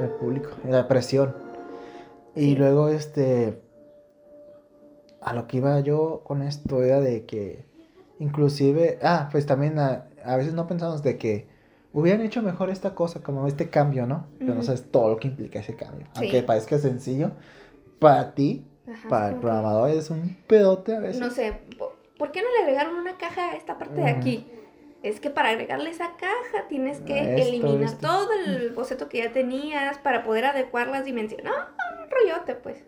El público, la presión. Y Sí. luego, este, a lo que iba yo con esto era de que, inclusive, ah, pues también a, a veces no pensamos de que hubieran hecho mejor esta cosa, como este cambio, ¿no? Pero no Ujú. sabes todo lo que implica ese cambio. Sí. Aunque parezca sencillo, para ti, Ajá, para el como que- programador es un pedote a veces. No sé, po- ¿por qué no le agregaron una caja a esta parte de Ujú. aquí? Es que para agregarle esa caja tienes que Ah, esto, eliminar esto. todo el boceto que ya tenías para poder adecuar las dimensiones. No, un rollote, pues.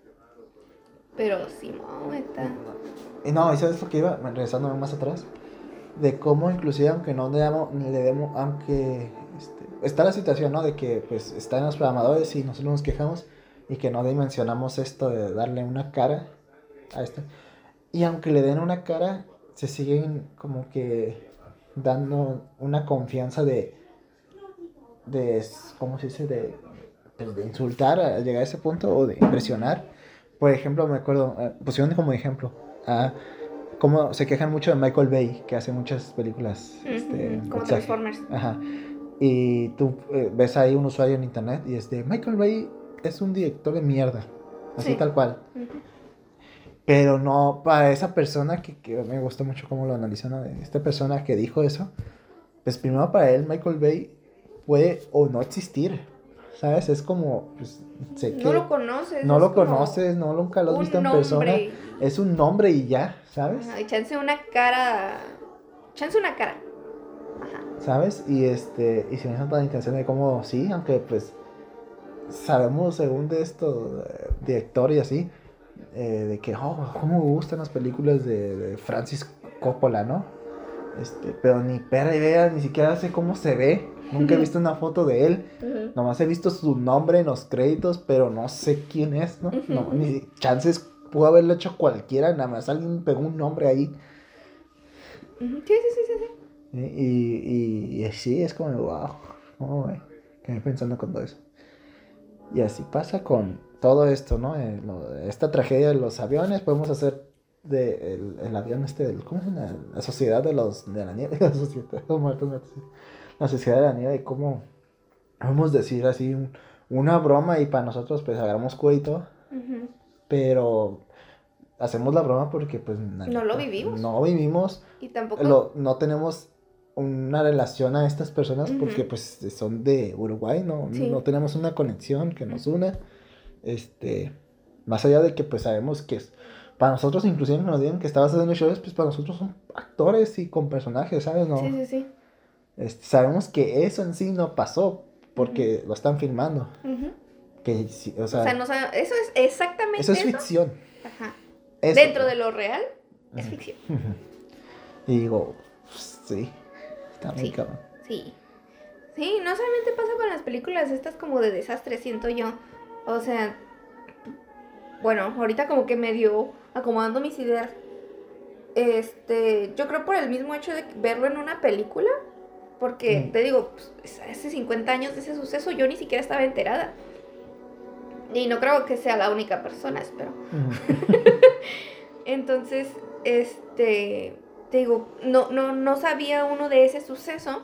Pero sí, no, está. Y no, ¿y sabes lo que iba? Regresando más atrás. De cómo inclusive aunque no le damos, le demos, aunque este, está la situación, ¿no? De que pues están los programadores y nosotros nos quejamos y que no dimensionamos esto de darle una cara a esto. Y aunque le den una cara, se siguen como que dando una confianza de, de ¿cómo se dice? De, pues, de insultar a llegar a ese punto o de impresionar. Por ejemplo, me acuerdo, eh, pusieron como ejemplo a cómo se quejan mucho de Michael Bay, que hace muchas películas. este, Como Transformers. Ajá. Y tú eh, ves ahí un usuario en internet y es de Michael Bay es un director de mierda. Así Sí. tal cual. Pero no para esa persona que, que me gustó mucho cómo lo analizó, ¿no? Esta persona que dijo eso, pues primero para él Michael Bay puede o no existir, ¿sabes? Es como, pues, sé que No lo conoces. no lo conoces, no nunca lo has visto en persona. nombre. Es un nombre y ya, ¿sabes? Ajá, y chance una cara. Chance una cara. Ajá. ¿Sabes? Y este, y si me tan intención de cómo, sí, aunque pues sabemos según de esto, director y así, eh, de que, oh, cómo me gustan las películas de, de Francis Coppola, ¿no? Este, pero ni perra idea, ni siquiera sé cómo se ve. Nunca he visto una foto de él. Ujú. Nomás he visto su nombre en los créditos, pero no sé quién es, ¿no? ni chances pudo haberlo hecho cualquiera, nada más alguien pegó un nombre ahí. Ujú. Sí, sí, sí, sí, sí. Y, y, y así es como, wow, ¿cómo me quedé pensando con todo eso? Y así pasa con todo esto, ¿no? Eh, lo- esta tragedia de los aviones, podemos hacer de el, el avión este, del, ¿cómo se llama? La sociedad de los de la nieve, <laughs> la sociedad, los muertos, muertos. La sociedad de la nieve, y cómo, vamos a decir así, un- una broma y para nosotros pues agarramos cuento, pero hacemos la broma porque pues No lo vivimos. No vivimos Y tampoco. lo- no tenemos una relación a estas personas porque pues son de Uruguay, no, Sí. no tenemos una conexión que nos una. Este, más allá de que pues sabemos que es, para nosotros inclusive nos digan que estabas haciendo shows, pues para nosotros son actores y con personajes, ¿sabes? No, Sí, sí, sí. Este, sabemos que eso en sí no pasó porque lo están filmando. Que, o sea, O sea, no eso es exactamente eso eso. es ficción. Ajá. Eso. Dentro de lo real, es ficción. <laughs> Y digo, sí, está muy Sí. cabrón. Sí. Sí, no solamente pasa con las películas estas como de desastre, siento yo. O sea, bueno, ahorita como que medio acomodando mis ideas. Este, yo creo por el mismo hecho de verlo en una película, porque Mm. te digo, pues, hace 50 años de ese suceso yo ni siquiera estaba enterada. Y no creo que sea la única persona, espero. Ujú. <laughs> Entonces, este, te digo, no, no, no sabía uno de ese suceso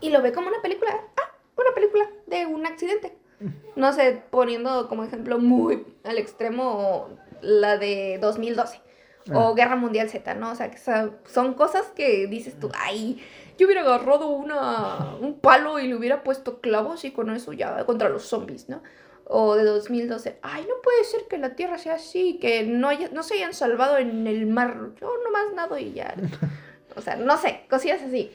y lo ve como una película, ah, una película de un accidente. No sé, poniendo como ejemplo muy al extremo la de 2012 Ah. o Guerra Mundial Z, ¿no? O sea, que son cosas que dices tú, ay, yo hubiera agarrado una, un palo y le hubiera puesto clavos y con eso ya contra los zombies, ¿no? O de 2012, ay, no puede ser que la Tierra sea así, que no, haya- no se hayan salvado en el mar, yo nomás nado y ya. <laughs> O sea, no sé, cosillas así.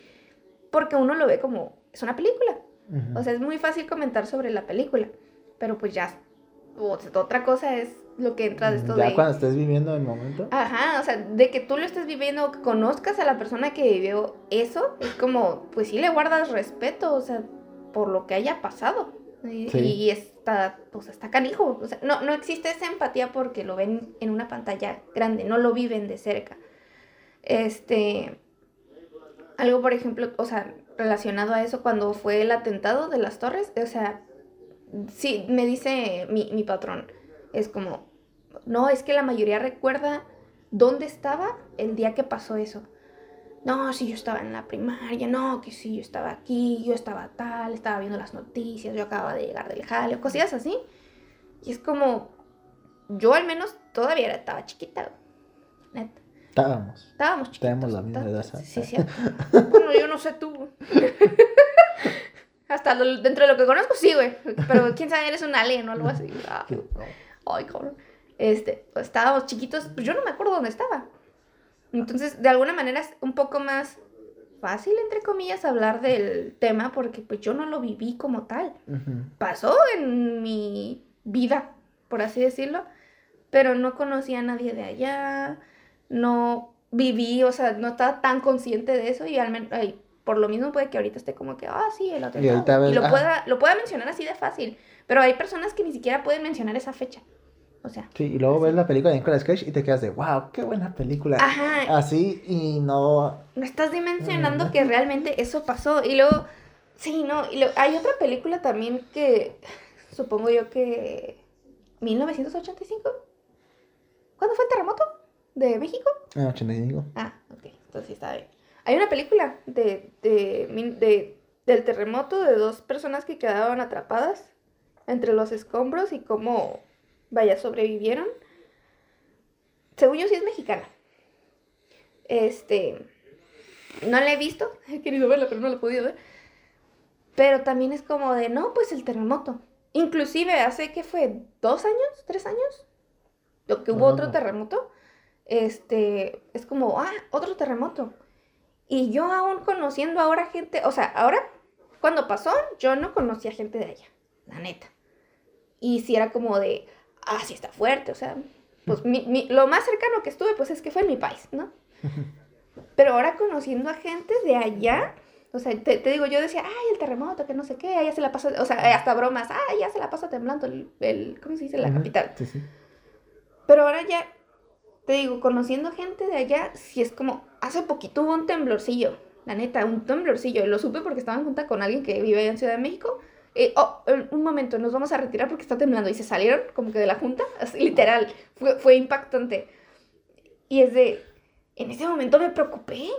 Porque uno lo ve como, es una película. Ujú. O sea, es muy fácil comentar sobre la película, pero pues ya, o sea, otra cosa es lo que entra de esto Mm, ya de... cuando estés viviendo el momento. Ajá, o sea, de que tú lo estés viviendo, que conozcas a la persona que vivió eso, es como, pues sí le guardas respeto, o sea, por lo que haya pasado. Y, Sí. y está, pues está canijo. O sea, no, no existe esa empatía porque lo ven en una pantalla grande, no lo viven de cerca. Este. Algo, por ejemplo, o sea, relacionado a eso, cuando fue el atentado de las torres, o sea, sí, me dice mi, mi patrón, es como, no, es que la mayoría recuerda dónde estaba el día que pasó eso. No, sí, yo estaba en la primaria, no, que sí, yo estaba aquí, yo estaba tal, estaba viendo las noticias, yo acababa de llegar del jale, cosillas así. Y es como, yo al menos todavía era- estaba chiquita, neta. Estábamos. Estábamos chiquitos. Tenemos la misma edad, Sí, sí. Bueno, yo no sé tú. <laughs> Hasta lo- dentro de lo que conozco, sí, güey. Pero quién sabe, eres un alien o algo así. <laughs> Ay, cabrón. Este, estábamos chiquitos, pues yo no me acuerdo dónde estaba. Entonces, de alguna manera es un poco más fácil, entre comillas, hablar del tema porque pues yo no lo viví como tal. Pasó en mi vida, por así decirlo, pero no conocía a nadie de allá, no viví, o sea, no estaba tan consciente de eso y al menos, por lo mismo puede que ahorita esté como que, ah, sí, el ahorita ves, y lo ah. pueda, lo pueda mencionar así de fácil, pero hay personas que ni siquiera pueden mencionar esa fecha. O sea, Sí, y luego ves la película de Nicolas Cage y te quedas de, wow, qué buena película. ajá, Así y no. no estás dimensionando que realmente eso pasó. Y luego, sí, no, y lo- hay otra película también que supongo yo que 1985. ¿Cuándo fue el terremoto de México? En 85. Ah, ok, entonces sí está bien. Hay una película de, de, de- del terremoto de dos personas que quedaban atrapadas entre los escombros y cómo, vaya, sobrevivieron. Según yo sí es mexicana. Este, no la he visto, <laughs> he querido verla, pero no la he podido ver. Pero también es como de, no, pues el terremoto. Inclusive hace que fue dos años, tres años, lo que hubo otro terremoto. Este, es como, ah, otro terremoto. Y yo aún conociendo ahora gente, o sea, ahora, cuando pasó, yo no conocía gente de allá, la neta. Y si era como de, ah, sí está fuerte, o sea, pues mi- mi- lo más cercano que estuve, pues es que fue en mi país, ¿no? <laughs> Pero ahora conociendo a gente de allá, o sea, te, te digo, yo decía, ay, el terremoto, que no sé qué, allá se la pasa, o sea, hasta bromas, ah, ya se la pasa temblando el, el ¿cómo se dice? La Ujú. capital. Sí, sí. Pero ahora ya, te digo, conociendo gente de allá, sí es como, hace poquito hubo un temblorcillo, la neta, un temblorcillo. Lo supe porque estaba en junta con alguien que vive allá en Ciudad de México. Eh, oh, eh, un momento, nos vamos a retirar porque está temblando. Y se salieron como que de la junta, <laughs> así, literal, fue, fue impactante. Y es de, en ese momento me preocupé.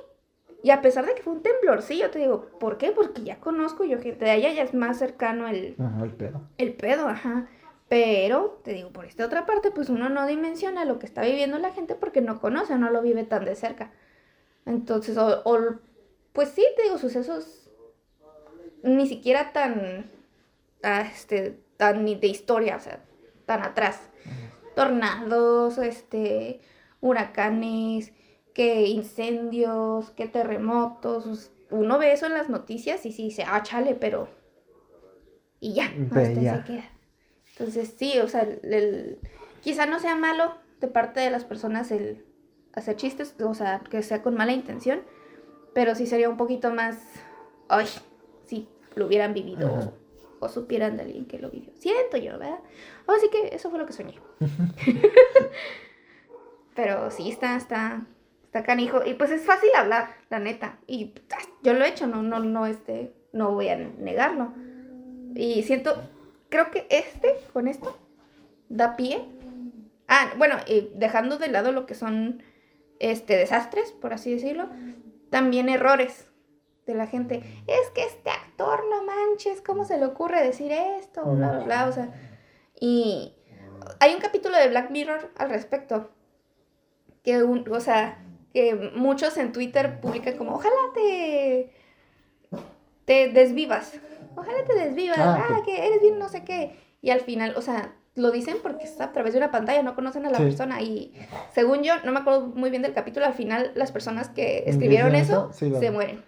Y a pesar de que fue un temblorcillo, te digo, ¿por qué? Porque ya conozco yo gente de allá, ya es más cercano el, Ajá, el pedo. el pedo, ajá. Pero, te digo, por esta otra parte, pues uno no dimensiona lo que está viviendo la gente porque no conoce, no lo vive tan de cerca. Entonces, o, o, pues sí, te digo, sucesos ni siquiera tan, ah, este, tan de historia, o sea, tan atrás. Tornados, este, huracanes, que incendios, que terremotos. Uno ve eso en las noticias y sí dice, ah, chale, pero... Y ya, Ve, hasta se queda. Entonces, sí, o sea, el- el- quizá no sea malo de parte de las personas el hacer chistes, o sea, que sea con mala intención, pero sí sería un poquito más, ay, si lo hubieran vivido Ajá. O, supieran de alguien que lo vivió. Siento yo, ¿verdad? Así que eso fue lo que soñé. <laughs> pero sí, está, está, está canijo. Y pues es fácil hablar, la neta. Y ah, yo lo he hecho, no, no, no, este, no voy a negarlo. Y siento, creo que este, con esto, da pie. Ah, bueno, y dejando de lado lo que son este desastres, por así decirlo, también errores de la gente. Es que este actor, no manches, ¿cómo se le ocurre decir esto? Bla, bla, bla. O sea, y hay un capítulo de Black Mirror al respecto. Que, un, o sea, que muchos en Twitter publican como, ojalá te, te desvivas. Ojalá te desvivas. Ah, Ah, que eres bien no sé qué. Y al final, o sea, lo dicen porque es a través de una pantalla, no conocen a la Sí. persona. Y según yo, no me acuerdo muy bien del capítulo, al final las personas que escribieron eso eso, sí, lo- se mueren.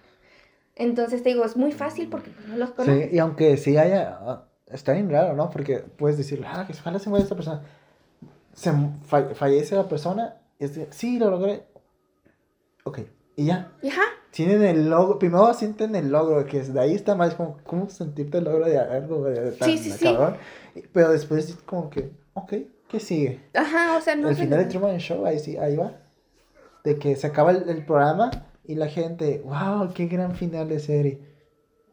Entonces te digo, es muy fácil porque pues, no los Sí, conoces. y aunque sí haya. ah, Está bien raro, ¿no? Porque puedes decir, ah, que ojalá se muera esta persona. Se fa- fallece la persona. Y es de, sí, lo logré. Ok, y ya. Ajá, tienen el logro, primero sienten el logro, que es de ahí está más como, ¿cómo sentirte el logro de algo de tan Sí, sí, sí. cabrón? Pero después como que, ok, ¿qué sigue? Ajá, o sea, no el sé. final de Truman Show, ahí sí, ahí va. De que se acaba el, el programa y la gente, wow, qué gran final de serie.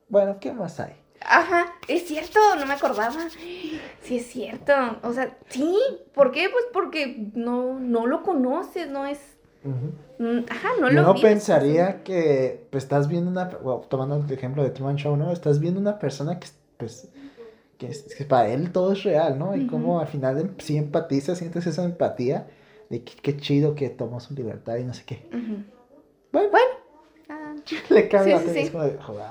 Bueno, ¿qué más hay? Ajá, es cierto, no me acordaba. Sí, es cierto. O sea, sí. ¿Por qué? Pues porque no, no lo conoces, no es. Mm, Ajá, no Yo lo no vives, pensaría que pues, estás viendo una, bueno, tomando el ejemplo de Truman Show, ¿no? Estás viendo una persona que, pues, que, es- que para él todo es real, ¿no? Y Ujú. como al final em- sí empatizas, sientes esa empatía de que qué chido que tomó su libertad y no sé qué. Ujú. Bueno, Bueno. ah, <laughs> le cambia sí, sí, sí. de, joder.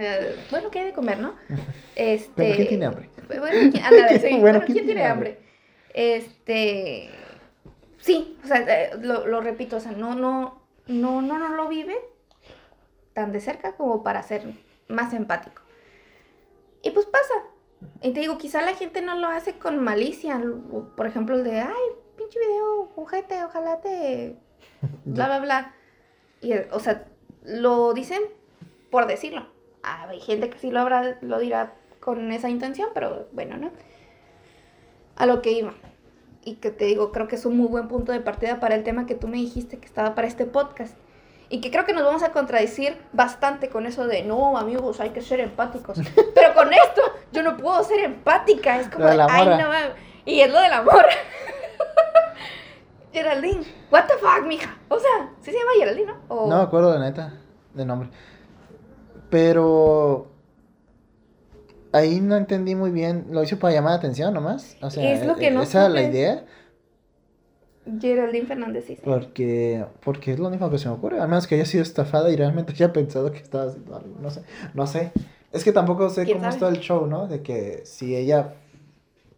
eh, bueno, ¿qué hay de comer, no? <laughs> Este. Pero ¿quién tiene hambre? <laughs> Bueno, ¿quién, ándale, sí, Bueno, bueno, ¿quién ¿quién tiene tiene hambre? Este. Sí, o sea, eh, lo, lo repito, o sea, no, no, no, no, no lo vive tan de cerca como para ser más empático. Y pues pasa. Y te digo, quizá la gente no lo hace con malicia. Por ejemplo, el de, ay, pinche video, ojete, ojalá te. bla, bla, bla. Y, o sea, lo dicen por decirlo. Hay gente que sí lo, habrá, lo dirá con esa intención, pero bueno, ¿no? A lo que iba. Y que te digo, creo que es un muy buen punto de partida para el tema que tú me dijiste que estaba para este podcast. Y que creo que nos vamos a contradecir bastante con eso de, no, amigos, hay que ser empáticos. <laughs> Pero con esto, yo no puedo ser empática. Es como, de de, la ay, no mames". Y es lo del amor. <laughs> Geraldine, what the fuck, mija. O sea, ¿sí se llama Geraldine, no? O- No me acuerdo la neta de nombre. Pero ahí no entendí muy bien. ¿Lo hizo para llamar la atención nomás? O sea, Es lo que no esa es la idea. Geraldine Fernández, sí. Porque, porque es lo único que se me ocurre. A menos que haya sido estafada y realmente haya pensado que estaba haciendo algo. No sé. No sé. Es que tampoco sé ¿Quién cómo sabe? está el show, ¿no? De que si ella,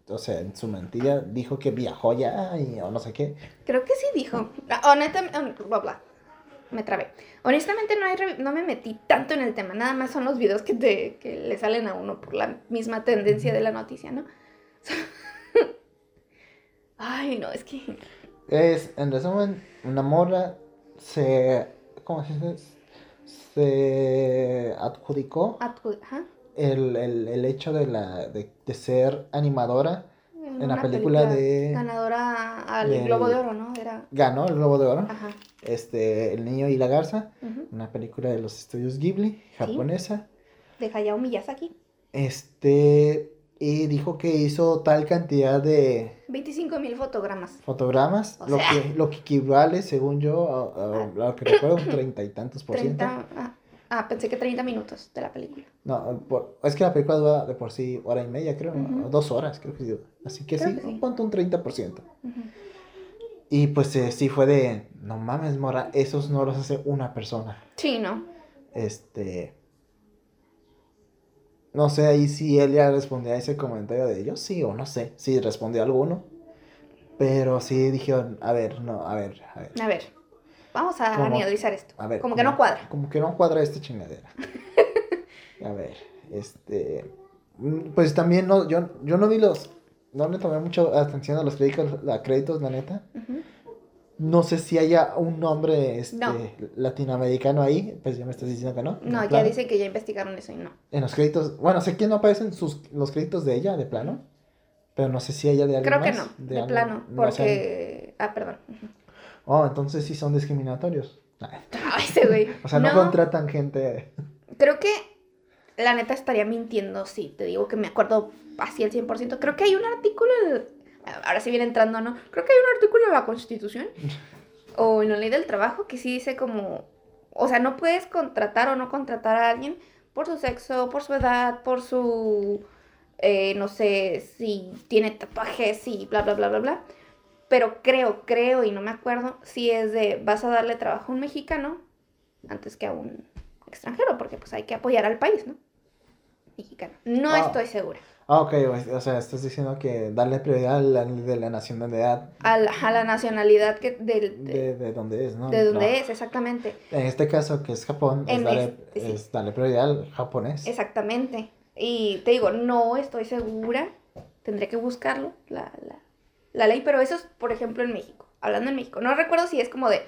o sea, en su mentira dijo que viajó ya y o no sé qué. Creo que sí dijo. Ah, Honestamente, bla, bla. Me trabé. Honestamente no, hay no me metí tanto en el tema. Nada más son los videos que, te, que le salen a uno por la misma tendencia de la noticia, ¿no? <laughs> Ay, no, es que... Es, en resumen, una morra se. ¿Cómo se dice? Se adjudicó adju- ajá, el, el, el hecho de, la, de, de ser animadora. en la película de- Ganadora al del- Globo de Oro, ¿no? Era... Ganó el Globo de Oro. Ajá. Este, El niño y la garza. Una película de los estudios Ghibli, japonesa. De Hayao Miyazaki. Este. Y dijo que hizo tal cantidad de 25 mil fotogramas. fotogramas. O lo, sea. que, lo que equivale, según yo, a, a- a lo que recuerdo, un <coughs> treinta y tantos por ciento. 30... Ah, ah, pensé que 30 minutos de la película. No, por- es que la película dura de por sí hora y media, creo. Ujú. dos horas, creo que sí. Así que Creo sí, que sí. ponte un 30%. Ujú. Y pues eh, sí fue de, no mames, mora, esos no los hace una persona. Sí, ¿no? Este. No sé ahí si él ya respondió a ese comentario de ellos, sí o no sé, si respondió alguno. Pero sí dijeron, a ver, no, a ver, a ver. A ver, vamos a ¿Cómo? analizar esto. A ver, Como que no cuadra. Como que no cuadra esta chingadera. <laughs> A ver, este. mm, Pues también no, yo, yo no vi los. No le tomé mucho atención a los créditos, a créditos, la neta. No sé si haya un nombre este, No. latinoamericano ahí. Pues ya me estás diciendo que no. No, ya dicen que ya investigaron eso y no. En los créditos. Bueno, sé que no aparecen sus, los créditos de ella, de plano. Pero no sé si haya de alguien Creo que no, de, plano, no, o sea, porque... Ah, perdón. Oh, entonces sí son discriminatorios. <laughs> Ay, ese güey. O sea, no, contratan gente. Creo que la neta estaría mintiendo, sí, te digo que me acuerdo así al 100%. Creo que hay un artículo, ahora sí viene entrando, ¿no? Creo que hay un artículo en la Constitución <laughs> o en la ley del trabajo que sí dice como, o sea, no puedes contratar o no contratar a alguien por su sexo, por su edad, por su, eh, no sé, si tiene tatuajes y bla, bla, bla, bla, bla. Pero creo, creo y no me acuerdo si es de, vas a darle trabajo a un mexicano antes que a un extranjero, porque pues hay que apoyar al país, ¿no? Mexicano. No estoy segura. Ah, ok, o sea, estás diciendo que darle prioridad a la, de la nacionalidad A la, a la nacionalidad que del- de, de, de donde es, ¿no? de donde es, exactamente. En este caso, que es Japón, es darle, este, sí. es darle prioridad al japonés. Exactamente. Y te digo, no estoy segura. Tendré que buscarlo, la, la, la ley, pero eso es, por ejemplo, en México. Hablando en México. No recuerdo si es como de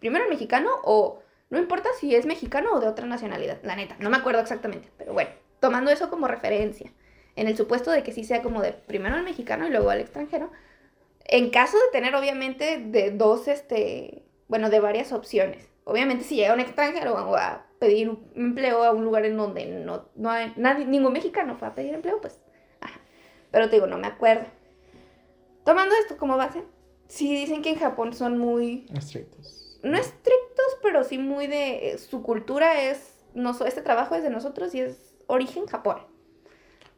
primero el mexicano o No importa si es mexicano o de otra nacionalidad, la neta, no me acuerdo exactamente, pero bueno, tomando eso como referencia, en el supuesto de que sí sea como de primero al mexicano y luego al extranjero, en caso de tener obviamente de dos, este, bueno, de varias opciones. Obviamente si llega un extranjero a pedir un empleo a un lugar en donde no, no hay nadie, ningún mexicano fue a pedir empleo, pues, ajá. Pero te digo, no me acuerdo. Tomando esto como base, sí dicen que en Japón son muy Estrictos. no estrictos, pero sí muy de su cultura es no este trabajo es de nosotros y es origen Japón.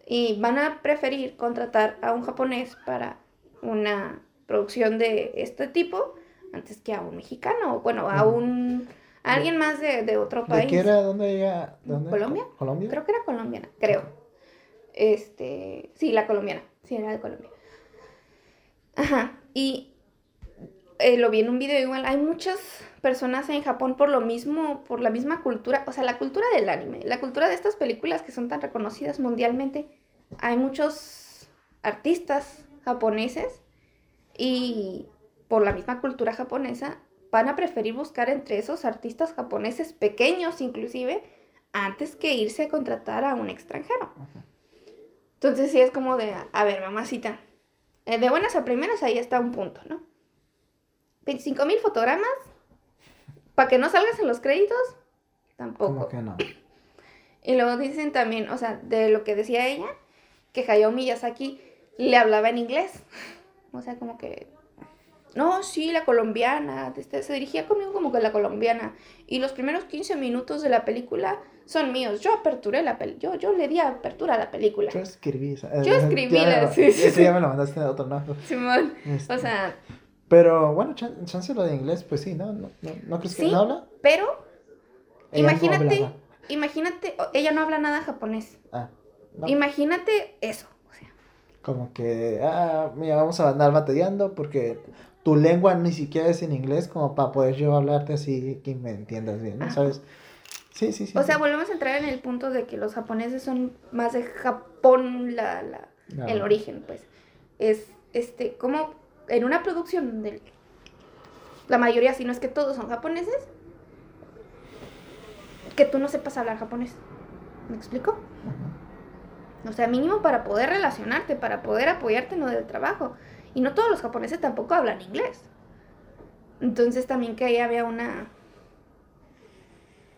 Y van a preferir contratar a un japonés para una producción de este tipo antes que a un mexicano, bueno, a un a alguien más de, de otro ¿De país. qué era? ¿Dónde era? ¿Dónde? ¿Colombia? ¿Colombia? Creo que era colombiana, creo. Este, sí, la colombiana, sí, era de Colombia. Ajá, y eh, lo vi en un video igual, hay muchas personas en Japón por lo mismo, por la misma cultura, o sea, la cultura del anime, la cultura de estas películas que son tan reconocidas mundialmente. Hay muchos artistas japoneses y por la misma cultura japonesa van a preferir buscar entre esos artistas japoneses pequeños inclusive antes que irse a contratar a un extranjero. Entonces sí es como de, a ver, mamacita, eh, de buenas a primeras ahí está un punto, ¿no? 25 mil fotogramas, para que no salgas en los créditos, tampoco. ¿Cómo que no? <clears throat> Y luego dicen también, o sea, de lo que decía ella, que Hayao Miyazaki le hablaba en inglés. <laughs> O sea, como que, no, sí, la colombiana, este, se dirigía conmigo como que la colombiana. Y los primeros 15 minutos de la película son míos. Yo aperturé la película, yo, yo le di apertura a la película. Yo escribí esa. Yo eh, escribí ya me la- sí, sí, ya me lo mandaste de otro lado. Simón. Este, O sea, Pero bueno, chan- chance lo de inglés, pues sí, ¿no? ¿No, no, no crees que Sí. no habla? pero Ella imagínate, imagínate, ella no habla nada japonés. Ah, no. Imagínate eso. O sea, Como que, ah, mira, vamos a andar batallando porque tu lengua ni siquiera es en inglés como para poder yo hablarte así que me entiendas bien, ¿no? Ajá. ¿Sabes? Sí, sí, sí. O sea, volvemos a entrar en el punto de que los japoneses son más de Japón la, la- No. el origen, pues. Es, este, como en una producción donde la mayoría, si no es que todos son japoneses, que tú no sepas hablar japonés. ¿Me explico? O sea, mínimo para poder relacionarte, para poder apoyarte en lo del trabajo. Y no todos los japoneses tampoco hablan inglés. Entonces también que ahí había una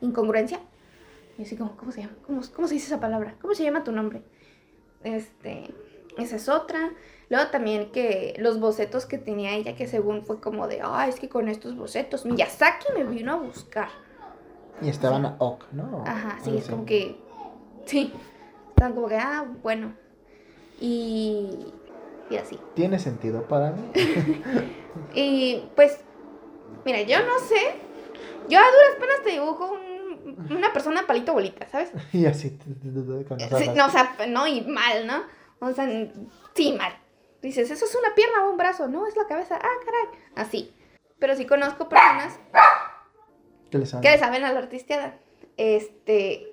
incongruencia. Y así como, ¿cómo se llama? ¿Cómo, cómo se dice esa palabra? ¿Cómo se llama tu nombre? Este, esa es otra. Luego también que los bocetos que tenía ella, que según fue como de, ah, es que con estos bocetos, Miyazaki me vino a buscar. Y estaban a OK, ¿no? Ajá, sí, es como que, sí, estaban como que, ah, bueno. Y, y así. Tiene sentido para mí. <laughs> Y pues, mira, yo no sé. Yo a duras penas te dibujo un- una persona palito bolita, ¿sabes? <laughs> y así, con las Sí, no, o sea, no, y mal, ¿no? O sea, sí, mal. Dices, ¿eso es una pierna o un brazo? No, es la cabeza. Ah, caray. Así. Pero sí conozco personas ¿Qué les que le saben a la artisteada. Este.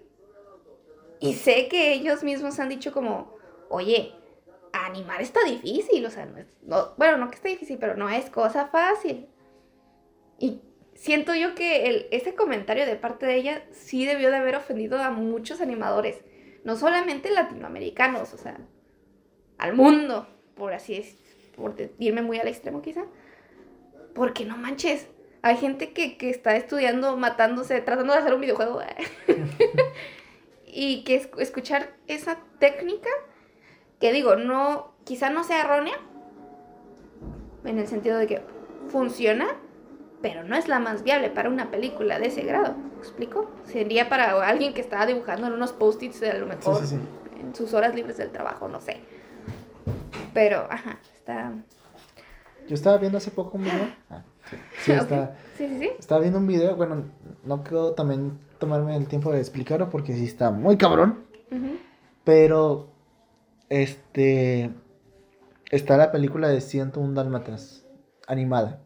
Y sé que ellos mismos han dicho como, oye, animar está difícil. O sea, no es- no- bueno, no que esté difícil, pero no es cosa fácil. Y siento yo que ese comentario de parte de ella sí debió de haber ofendido a muchos animadores. No solamente latinoamericanos, o sea, al mundo, por así es, por irme muy al extremo quizá. Porque no manches, hay gente que, está estudiando, matándose, tratando de hacer un videojuego. <laughs> y que es- escuchar esa técnica, que digo, no, quizá no sea errónea, en el sentido de que funciona, pero no es la más viable para una película de ese grado. ¿Me explico? Sería para alguien que está dibujando en unos post-its a lo Sí, mejor sí, sí. en sus horas libres del trabajo, no sé. Pero, ajá, está... Yo estaba viendo hace poco un video. <gasps> Ah, sí, sí, está- Sí, sí, sí. estaba viendo un video. Bueno, no quiero también tomarme el tiempo de explicarlo porque sí está muy cabrón. Pero, este. Está la película de 101 Dálmatas, animada.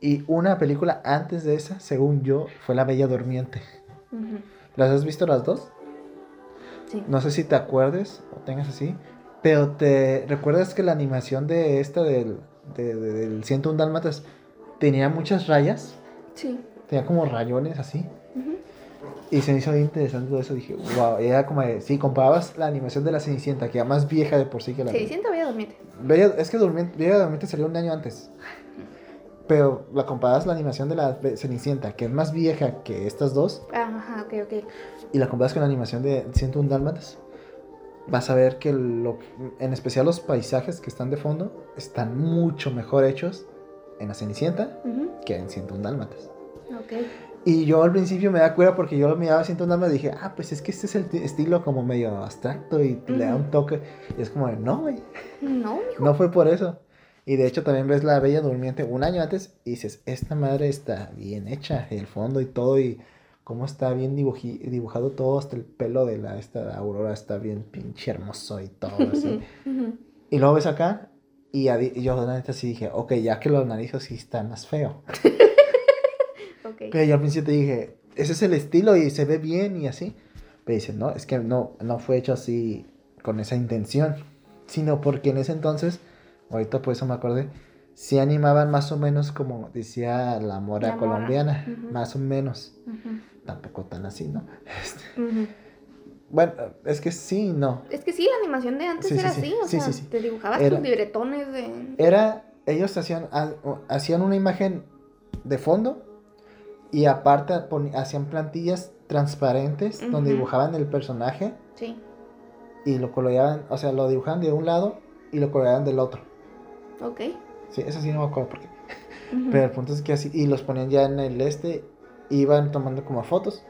Y una película antes de esa, según yo, fue La Bella Durmiente. ¿Las has visto las dos? Sí. No sé si te acuerdes o tengas así. Pero te recuerdas que la animación de esta del, de- de- del 101 Dálmatas tenía muchas rayas. Sí. tenía como rayones así. Ujú. Y se me hizo interesante todo eso. Dije, wow, y era como de, si comparabas la animación de la Cenicienta, que era más vieja de por sí que la. Siento Bella Durmiente. Bella- es que Durmiente, Bella Durmiente salió un año antes. Pero la comparabas la animación de la Cenicienta, que es más vieja que estas dos, Ajá, ok, ok. y la comparas con la animación de 101 Dálmatas, vas a ver que lo, en especial los paisajes que están de fondo están mucho mejor hechos en la Cenicienta que en 101 Dálmatas. Ok. Y yo al principio me da cuenta porque yo lo miraba 101 Dálmatas y dije, ah, pues es que este es el estilo como medio abstracto y le da un toque. Y es como, no, güey, No, <laughs> mijo. no fue por eso. Y de hecho también ves la Bella Durmiente un año antes y dices, esta madre está bien hecha, el fondo y todo y cómo está bien dibuji- dibujado todo, hasta el pelo de la esta Aurora está bien pinche hermoso y todo <laughs> así. Y luego ves acá y, y yo la neta sí dije, ok, ya que lo analizo sí está más feo. <laughs> Ok. Pero yo al principio te dije, ese es el estilo y se ve bien y así. Pero dice, no, es que no, no fue hecho así con esa intención, sino porque en ese entonces, ahorita por eso me acordé, sí animaban más o menos como decía la mora La mora, colombiana, más o menos, tampoco tan así, ¿no? <laughs> Este, bueno, es que sí, no. Es que sí, la animación de antes Sí, era sí. así, o Sí, sea, sí, sí. te dibujabas Era- tus libretones de... Era, ellos hacían, ha- hacían una imagen de fondo y aparte hacían plantillas transparentes donde dibujaban el personaje Sí, y lo coloreaban, o sea, lo dibujaban de un lado y lo coloreaban del otro. ok. Sí, eso sí no me acuerdo por qué. Pero el punto es que así, y los ponían ya en el este, iban tomando como fotos,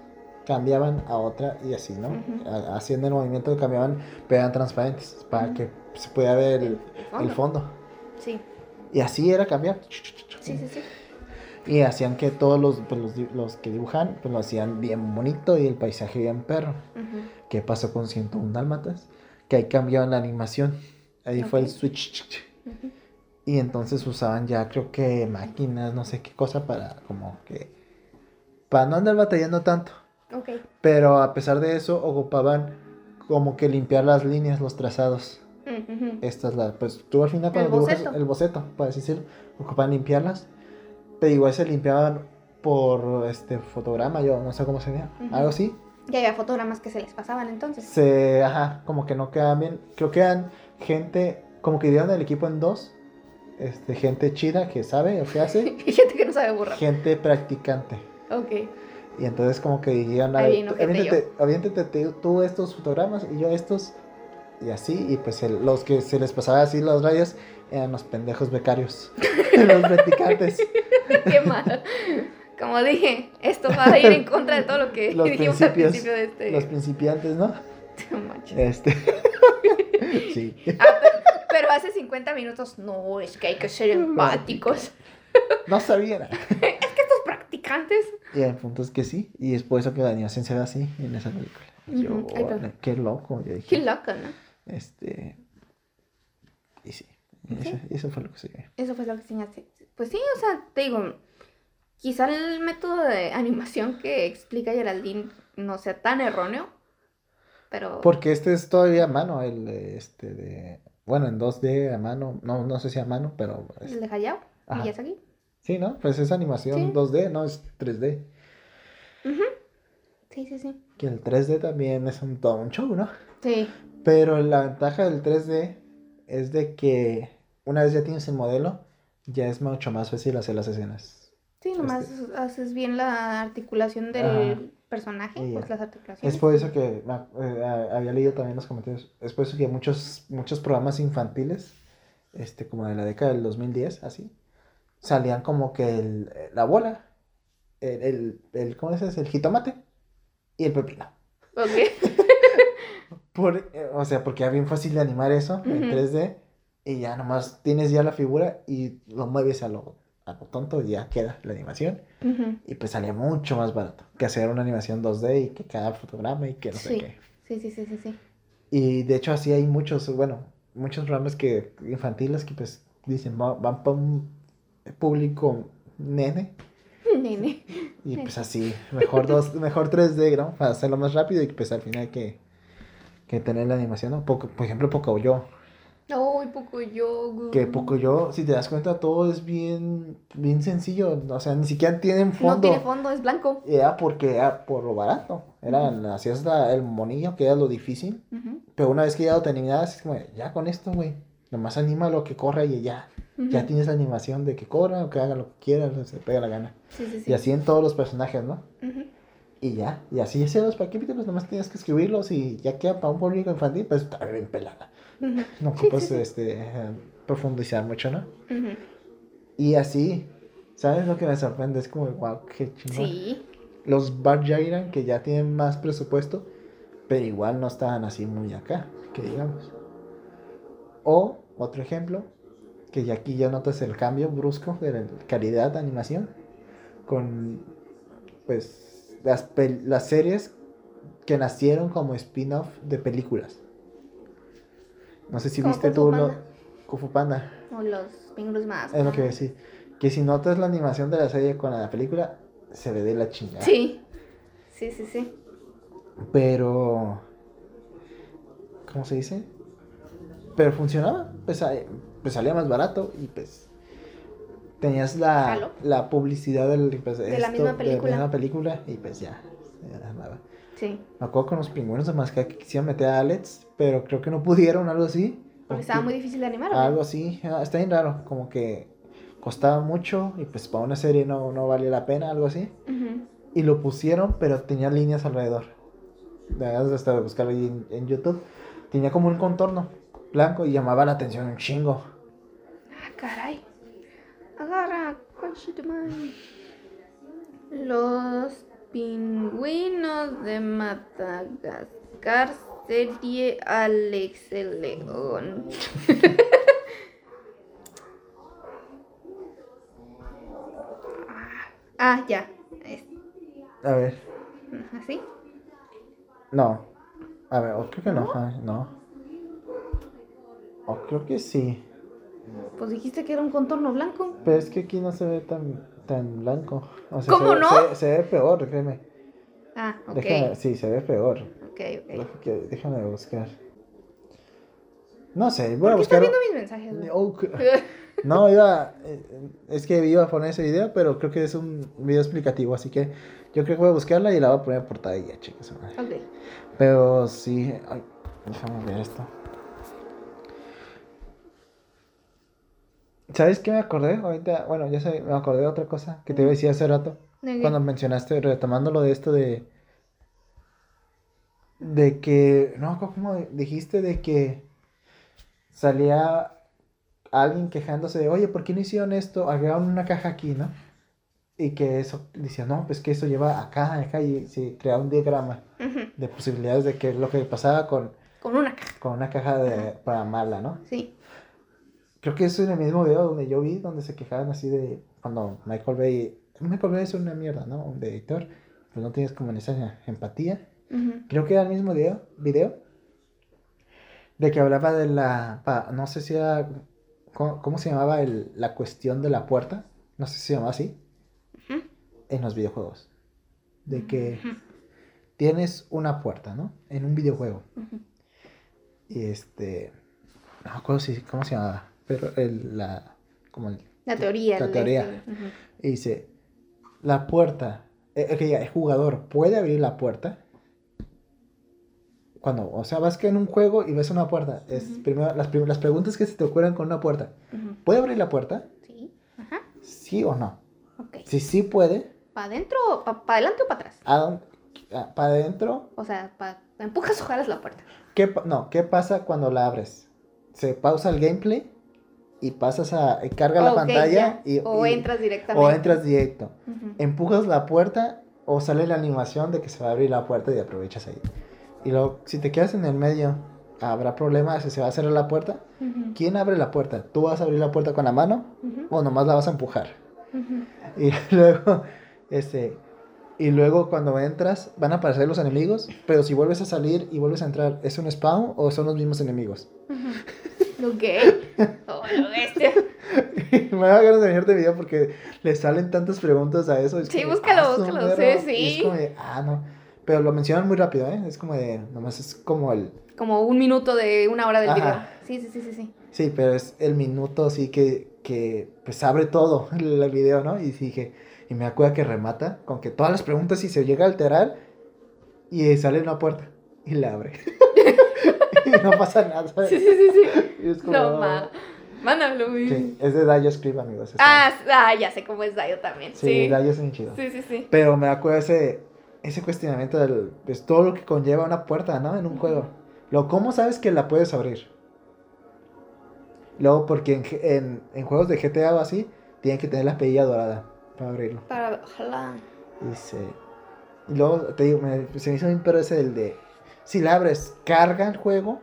cambiaban a otra y así, ¿no? Ha- Haciendo el movimiento cambiaban, pero eran transparentes para que se pudiera ver el, El el fondo. Sí, Y así era cambiar. sí, sí, sí. Y hacían que todos los, pues, los, los que dibujan, pues lo hacían bien bonito y el paisaje bien perro. Ujú. ¿Qué pasó con 101 Dálmatas? Que ahí cambiaron la animación. Ahí fue el switch. Ujú. Y entonces usaban ya creo que máquinas, no sé qué cosa para como que... Para no andar batallando tanto. Pero a pesar de eso ocupaban como que limpiar las líneas, los trazados. Ujú. Esta es la... Pues tú al final El cuando dibujas boceto. el boceto, para así decirlo, ocupaban limpiarlas. Pero igual se limpiaban por este fotograma, yo no sé cómo se llama. Ujú. Algo así. Ya había fotogramas que se les pasaban entonces. Se... Ajá, como que no quedaban bien. Creo que eran gente... Como que dividieron el equipo en dos. Este, gente chida que sabe o que hace. <laughs> Y gente que no sabe borrar. gente practicante. Ok. Y entonces como que dijeron, aviéntate, aviéntate te- tú estos fotogramas y yo estos. Y así, y pues el- los que se les pasaba así las rayas eran los pendejos becarios. <laughs> los practicantes. <laughs> <laughs> Qué mal. Como dije, esto va a ir en contra de todo lo que <laughs> Los dijimos al principio de este. Los principiantes, ¿no? <laughs> Este. sí. Ah, pe- pero hace 50 minutos, no, es que hay que ser empáticos. No sabía. Estos practicantes. Y el punto es que sí. Y es por eso que la animación se ve así en esa película. Yo, qué loco. Yo dije, Qué loco, ¿no? Este. Y sí. Eso, eso fue lo que se ve. Eso fue lo que enseñaste. Pues sí, o sea, te digo, quizá el método de animación que explica Geraldine no sea tan erróneo, pero... Porque este es todavía a mano, el de, este de, bueno, en 2D a mano, no, no sé si a mano, pero es- El de Hayao, Ajá. Miyazaki. sí, ¿no? Pues es animación Sí. 2D, no es 3D. Ujú. Sí, sí, sí. Que el 3D también es un, todo un show, ¿no? Sí. Pero la ventaja del 3D es de que una vez ya tienes el modelo, ya es mucho más fácil hacer las escenas. Sí, nomás haces bien la articulación del Ajá. personaje, pues las articulaciones. Es por eso que ac- eh, a- había leído también los comentarios. Es por eso que muchos, muchos programas infantiles, este, como de la década del 2010, así, salían como que el, la bola, el, el, el- ¿cómo se dice? El jitomate y el pepino. Ok. <laughs> Por, eh, o sea, porque era bien fácil de animar eso en Ujú. 3D y ya nomás tienes ya la figura y lo mueves a lo, a lo tonto y ya queda la animación. Ujú. Y pues salía mucho más barato que hacer una animación 2D y que cada fotograma y que no sé Sí. qué. Sí, sí, sí, sí, sí. Y de hecho así hay muchos, bueno, muchos programas que infantiles que pues dicen "Va- van para un público nene <laughs> Nene. y pues así, mejor dos, <laughs> mejor 3D, ¿no? Para hacerlo más rápido y pues al final que, que tener la animación, ¿no? Poco, por ejemplo, Pocoyo. Ay, poco yo. Que poco yo, si te das cuenta, todo es bien, bien sencillo. O sea, ni siquiera tienen No fondo. tiene fondo, es blanco. Era porque era por lo barato. Era, hacías la- el monillo, que era lo difícil. Pero una vez que ya lo terminabas, es como, ya con esto, güey. Nomás anima lo que corra y ya. Ya tienes la animación de que corra o que haga lo que quiera, que se pega la gana. Sí, sí, sí. Y así en todos los personajes, ¿no? Y ya. Y así hacían los capítulos, nomás tienes que escribirlos y ya queda para un público infantil, pues está bien pelada. No ocupas sí, sí. este, profundizar mucho, ¿no? Y así, ¿sabes lo que me sorprende? Es como, wow, qué chingón. Sí. Los Bar Jairan, que ya tienen más presupuesto, pero igual no estaban así muy acá, que digamos. O, otro ejemplo, que ya aquí ya notas el cambio brusco de la calidad de animación con, pues, las, pel- las series que nacieron como spin-off de películas. No sé si Como viste tú lo... Panda. Kung Fu Panda. O los pingüinos más. Es lo que voy a decir. Que si notas la animación de la serie con la película, se ve de la chingada. Sí. Sí, sí, sí. Pero. ¿Cómo se dice? Pero funcionaba. Pues, pues salía más barato y pues. Tenías la, la publicidad del, pues, De la misma De la película. misma película y pues ya. nada. Sí. Me acuerdo con los pingüinos de Masca que quisieron meter a Alex, pero creo que no pudieron, algo así. Porque estaba muy difícil de animar. ¿o Algo así, está bien raro, como que costaba mucho y pues para una serie no, no valía la pena, algo así. Y lo pusieron, pero tenía líneas alrededor. Hasta buscarlo ahí en, en YouTube. Tenía como un contorno blanco y llamaba la atención un chingo. Ah, caray. Agarra. Los pingüinos de Madagascar, serie Alex el León. <laughs> ah, ya. A ver, ¿Así? no. A ver, o creo que no. no. O creo que sí. Pues dijiste que era un contorno blanco. Pero es que aquí no se ve tan, tan blanco. O ¿Cómo se ve- no? Se, se ve peor, créeme. Ah, ok. Déjame, sí, se ve peor. Ok, ok. Déjame buscar. No sé, voy a ¿Por qué estás buscar. viendo mis mensajes? güey? Oh, <laughs> No, iba. eh, Es que iba a poner ese video, pero creo que es un video explicativo, así que yo creo que voy a buscarla y la voy a poner en portada y ya, chicas. ok. Pero sí. Ay, déjame ver esto. ¿Sabes qué me acordé? Ahorita, bueno, ya sé, me acordé de otra cosa que te iba a decir hace rato. Cuando mencionaste, retomando lo de esto de. De que. No, ¿cómo dijiste? De que salía alguien quejándose de, oye, ¿por qué no hicieron esto? Agregaron una caja aquí, ¿no? Y que eso, decía, no, pues que eso lleva acá, acá, y se crea un diagrama de posibilidades de que lo que pasaba con, Con una caja. con una caja de, para mala, ¿no? Sí. Creo que eso en el mismo video donde yo vi, donde se quejaban así de cuando Michael Bay. Michael Bay es una mierda, ¿no? Un editor, pues no tienes como esa empatía. Creo que era el mismo video, video de que hablaba de la. no sé si era. ¿Cómo, cómo se llamaba el, la cuestión de la puerta? No sé si se llamaba así. En los videojuegos. De que tienes una puerta, ¿no? En un videojuego. Y este. No me acuerdo si, cómo se llamaba. Pero el, la. Como el. La teoría. La el teoría. Y dice: La puerta. eh, eh, el jugador puede abrir la puerta. Cuando, o sea, vas que en un juego y ves una puerta. Es primero, las, las preguntas que se te ocurren con una puerta. ¿Puede abrir la puerta? Sí. Ajá. ¿Sí o no? Ok. Si sí puede, ¿Para adentro, para adelante o para atrás? ¿a dónde- a- ¿para adentro? O sea, empujas o jalas la puerta. ¿Qué, pa- no, ¿qué pasa cuando la abres? Se pausa el gameplay y pasas a. y carga la pantalla y. o y- entras directamente. o entras directo. Empujas la puerta o sale la animación de que se va a abrir la puerta y aprovechas ahí. Y luego, si te quedas en el medio, habrá problemas si se va a cerrar la puerta. Ujú. ¿Quién abre la puerta? ¿Tú vas a abrir la puerta con la mano Ujú. o nomás la vas a empujar? Ujú. Y <laughs> luego, este, y luego cuando entras van a aparecer los enemigos, pero si vuelves a salir y vuelves a entrar, ¿es un spawn o son los mismos enemigos? Ok. <laughs> Oh, bestia. <laughs> Me da ganas de este video porque le salen tantas preguntas a eso. es Sí, búscalo, "Ah, búscalo, madre", sí, y sí. es como de, ah, no. Pero lo mencionan muy rápido, ¿eh? Es como de, nomás es como el... Como un minuto de una hora del Ajá. video. Sí, sí, sí, sí, sí. Sí, pero es el minuto así que, que pues abre todo <laughs> el video, ¿no? Y dije, y me acuerdo que remata con que todas las preguntas y se llega a alterar y sale una puerta y la abre. <laughs> y no pasa nada. ¿sabes? <laughs> Sí, sí, sí, sí. Y es como- No, ma. Mándalo, güey. Sí, es de Dayo Scribe, amigos. Ah, ah, ya sé cómo es Dayo también. sí, Sí. Dayo es muy chido. Sí, sí, sí. Pero me acuerdo ese, ese cuestionamiento del, pues todo lo que conlleva una puerta, ¿no? En un juego. Lo, ¿Cómo sabes que la puedes abrir? Luego, porque en, en, en juegos de GTA o así, tienen que tener la pedilla dorada para abrirlo. Para, ojalá. Y luego, te digo, me- se me hizo bien pero ese del de. Si la abres, ¿carga el juego?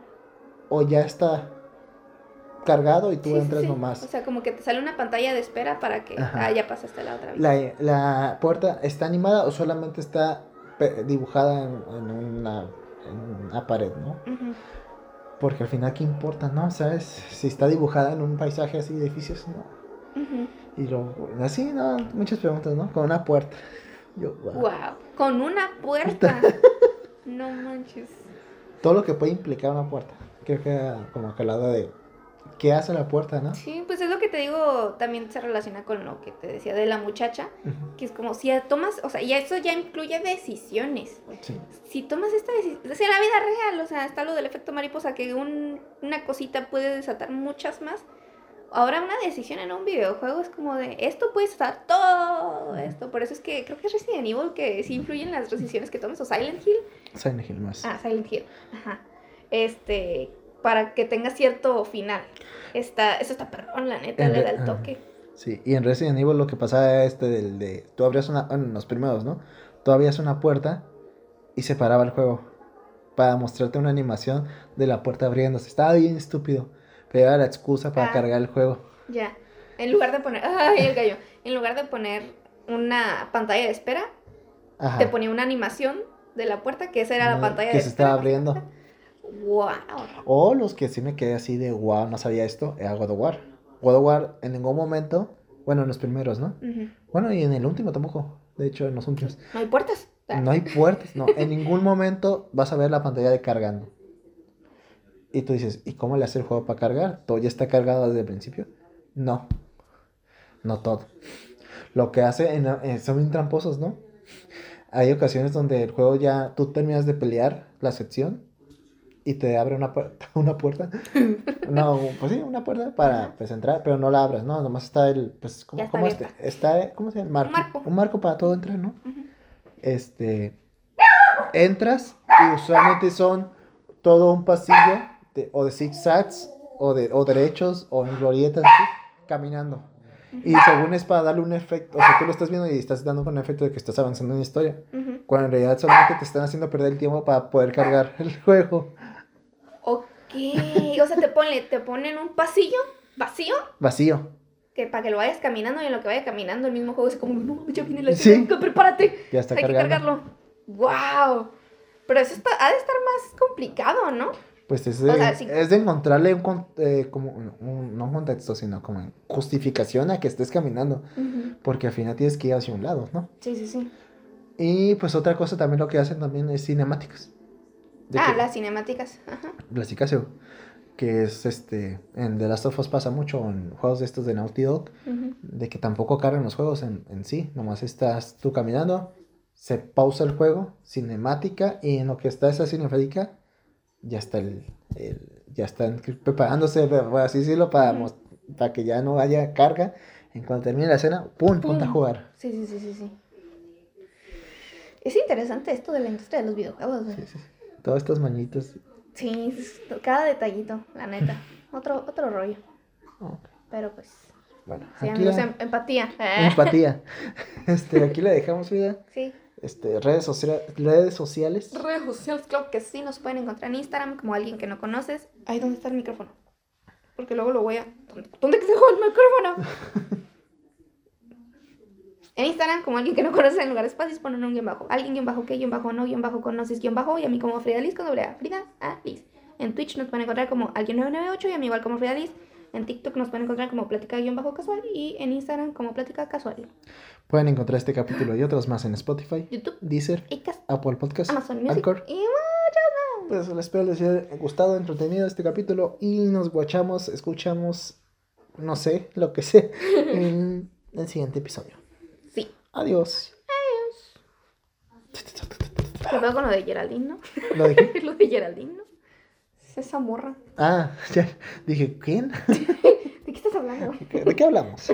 ¿O ya está cargado y tú Sí, sí, entras sí. nomás? O sea, como que te sale una pantalla de espera para que. Ah, ya pasaste la otra vez. ¿La, la puerta está animada o solamente está dibujada en, en una, en una pared, no? Porque al final, ¿qué importa, no? ¿Sabes? Si está dibujada en un paisaje así de edificios, no. Y lo, así, no, muchas preguntas, ¿no? Con una puerta. Yo, wow. Wow. Con una puerta. <laughs> no manches. Todo lo que puede implicar una puerta. Creo que como que de qué hace la puerta, ¿no? Sí, pues es lo que te digo, también se relaciona con lo que te decía de la muchacha, que es como si tomas, o sea, ya eso ya incluye decisiones. Sí. Si tomas esta decisión, o sea, la vida real, o sea, está lo del efecto mariposa, que un- una cosita puede desatar muchas más. Ahora una decisión en un videojuego es como de, esto puede estar todo esto. Por eso es que creo que es Resident Evil que sí influye en las decisiones que tomes, o Silent Hill. Silent Hill más. Ah, Silent Hill. Ajá. Este, para que tenga cierto final. Está, eso está perrón, la neta, En le da el toque. Sí, y en Resident Evil lo que pasaba este del de. Tú abrías una. Bueno, en los primeros, ¿no? Tú abrías una puerta y se paraba el juego. Para mostrarte una animación de la puerta abriéndose. Estaba bien estúpido. Pero era la excusa para Ah. cargar el juego. Ya. En lugar de poner, <laughs> ay, el gallo. En lugar de poner una pantalla de espera, Ajá. te ponía una animación de la puerta, que esa era la pantalla que de se espera. estaba abriendo. <laughs> Wow. O los que sí me quedé así de wow, no sabía esto, era God of War. God of War en ningún momento. Bueno, en los primeros, ¿no? Bueno, y en el último tampoco. De hecho, en los últimos. No hay puertas. No hay puertas, no. En ningún momento vas a ver la pantalla de cargando. Y tú dices, ¿y cómo le hace el juego para cargar? ¿Todo ya está cargado desde el principio? No. No todo. Lo que hace en- eh, son bien tramposos, ¿no? Hay ocasiones donde el juego ya tú terminas de pelear la sección y te abre una, pu- <laughs> una puerta. No, pues sí, una puerta para pues, entrar, pero no la abras, ¿no? Nomás está el, pues, ¿cómo, está cómo este? Está, ¿cómo se llama? Marco. marco. Un marco para todo entrar, ¿no? Este entras y usualmente son todo un pasillo de- o de zigzags o de o derechos o en glorietas así, caminando y según es para darle un efecto o sea tú lo estás viendo y estás dando un efecto de que estás avanzando en la historia cuando en realidad solamente te están haciendo perder el tiempo para poder cargar el juego Ok. <laughs> O sea, te, pone, te ponen un pasillo vacío vacío que para que lo vayas caminando y en lo que vaya caminando el mismo juego es como, no, ya viene la Sí. escena, prepárate. ya está Hay que cargando cargarlo. ¡Wow! Pero eso está, ha de estar más complicado, ¿no? pues es de, O sea, sí. es de encontrarle un, eh, como un- un- no un contexto sino como justificación a que estés caminando porque al final tienes que ir hacia un lado no Sí, sí, sí. Y pues otra cosa también lo que hacen también es cinemáticas. Ah, que- las cinemáticas. Ajá. Clasicazo, Que es este. En The Last of Us pasa mucho en juegos de estos de Naughty Dog. De que tampoco cargan los juegos en, en sí. Nomás estás tú caminando. Se pausa el juego. Cinemática. Y en lo que está esa cinemática. Ya está el. el- ya están preparándose, por así decirlo, para, mos- para que ya no haya carga. En cuanto termine la escena, ¡pum! Ponte a Pum. jugar. Sí, sí, sí, sí, sí. Es interesante esto de la industria de los videojuegos. sí, sí. Todas estas mañitas. Sí, cada detallito, la neta. <laughs> Otro, otro rollo. Pero pues, Bueno, sí, aquí amigos, la- em- empatía. <laughs> empatía. Este, aquí le dejamos vida. Sí. Este, redes, socia- redes sociales. Redes sociales, claro que sí, nos pueden encontrar en Instagram como alguien que no conoces. Ahí donde está el micrófono. Porque luego lo voy a. ¿Dónde, dónde que dejó el micrófono? <laughs> en Instagram como alguien que no conoces en lugar de espacios ponen un guion bajo. Alguien guion bajo que guion bajo no guion bajo conoces guion bajo y a mí como Frida Liz con doble A. Frida A Liz. En Twitch nos pueden encontrar como alguien 998 y a mí igual como Frida Liz. En TikTok nos pueden encontrar como plática guion bajo casual y en Instagram como plática casual. Pueden encontrar este capítulo y otros más en Spotify, YouTube, Deezer, Acast, Apple Podcasts, Amazon Music Anchor y muchos más. pues espero les haya gustado, entretenido este capítulo y nos guachamos, escuchamos, no sé, lo que sea, <laughs> en el siguiente episodio. Adiós. ¿Qué pasa con lo de Geraldine, no? ¿Lo dije? <laughs> lo de Geraldine, ¿no? Es esa morra. Ah, <laughs> ya. Dije, ¿quién? <laughs> ¿De qué estás hablando? ¿De qué hablamos?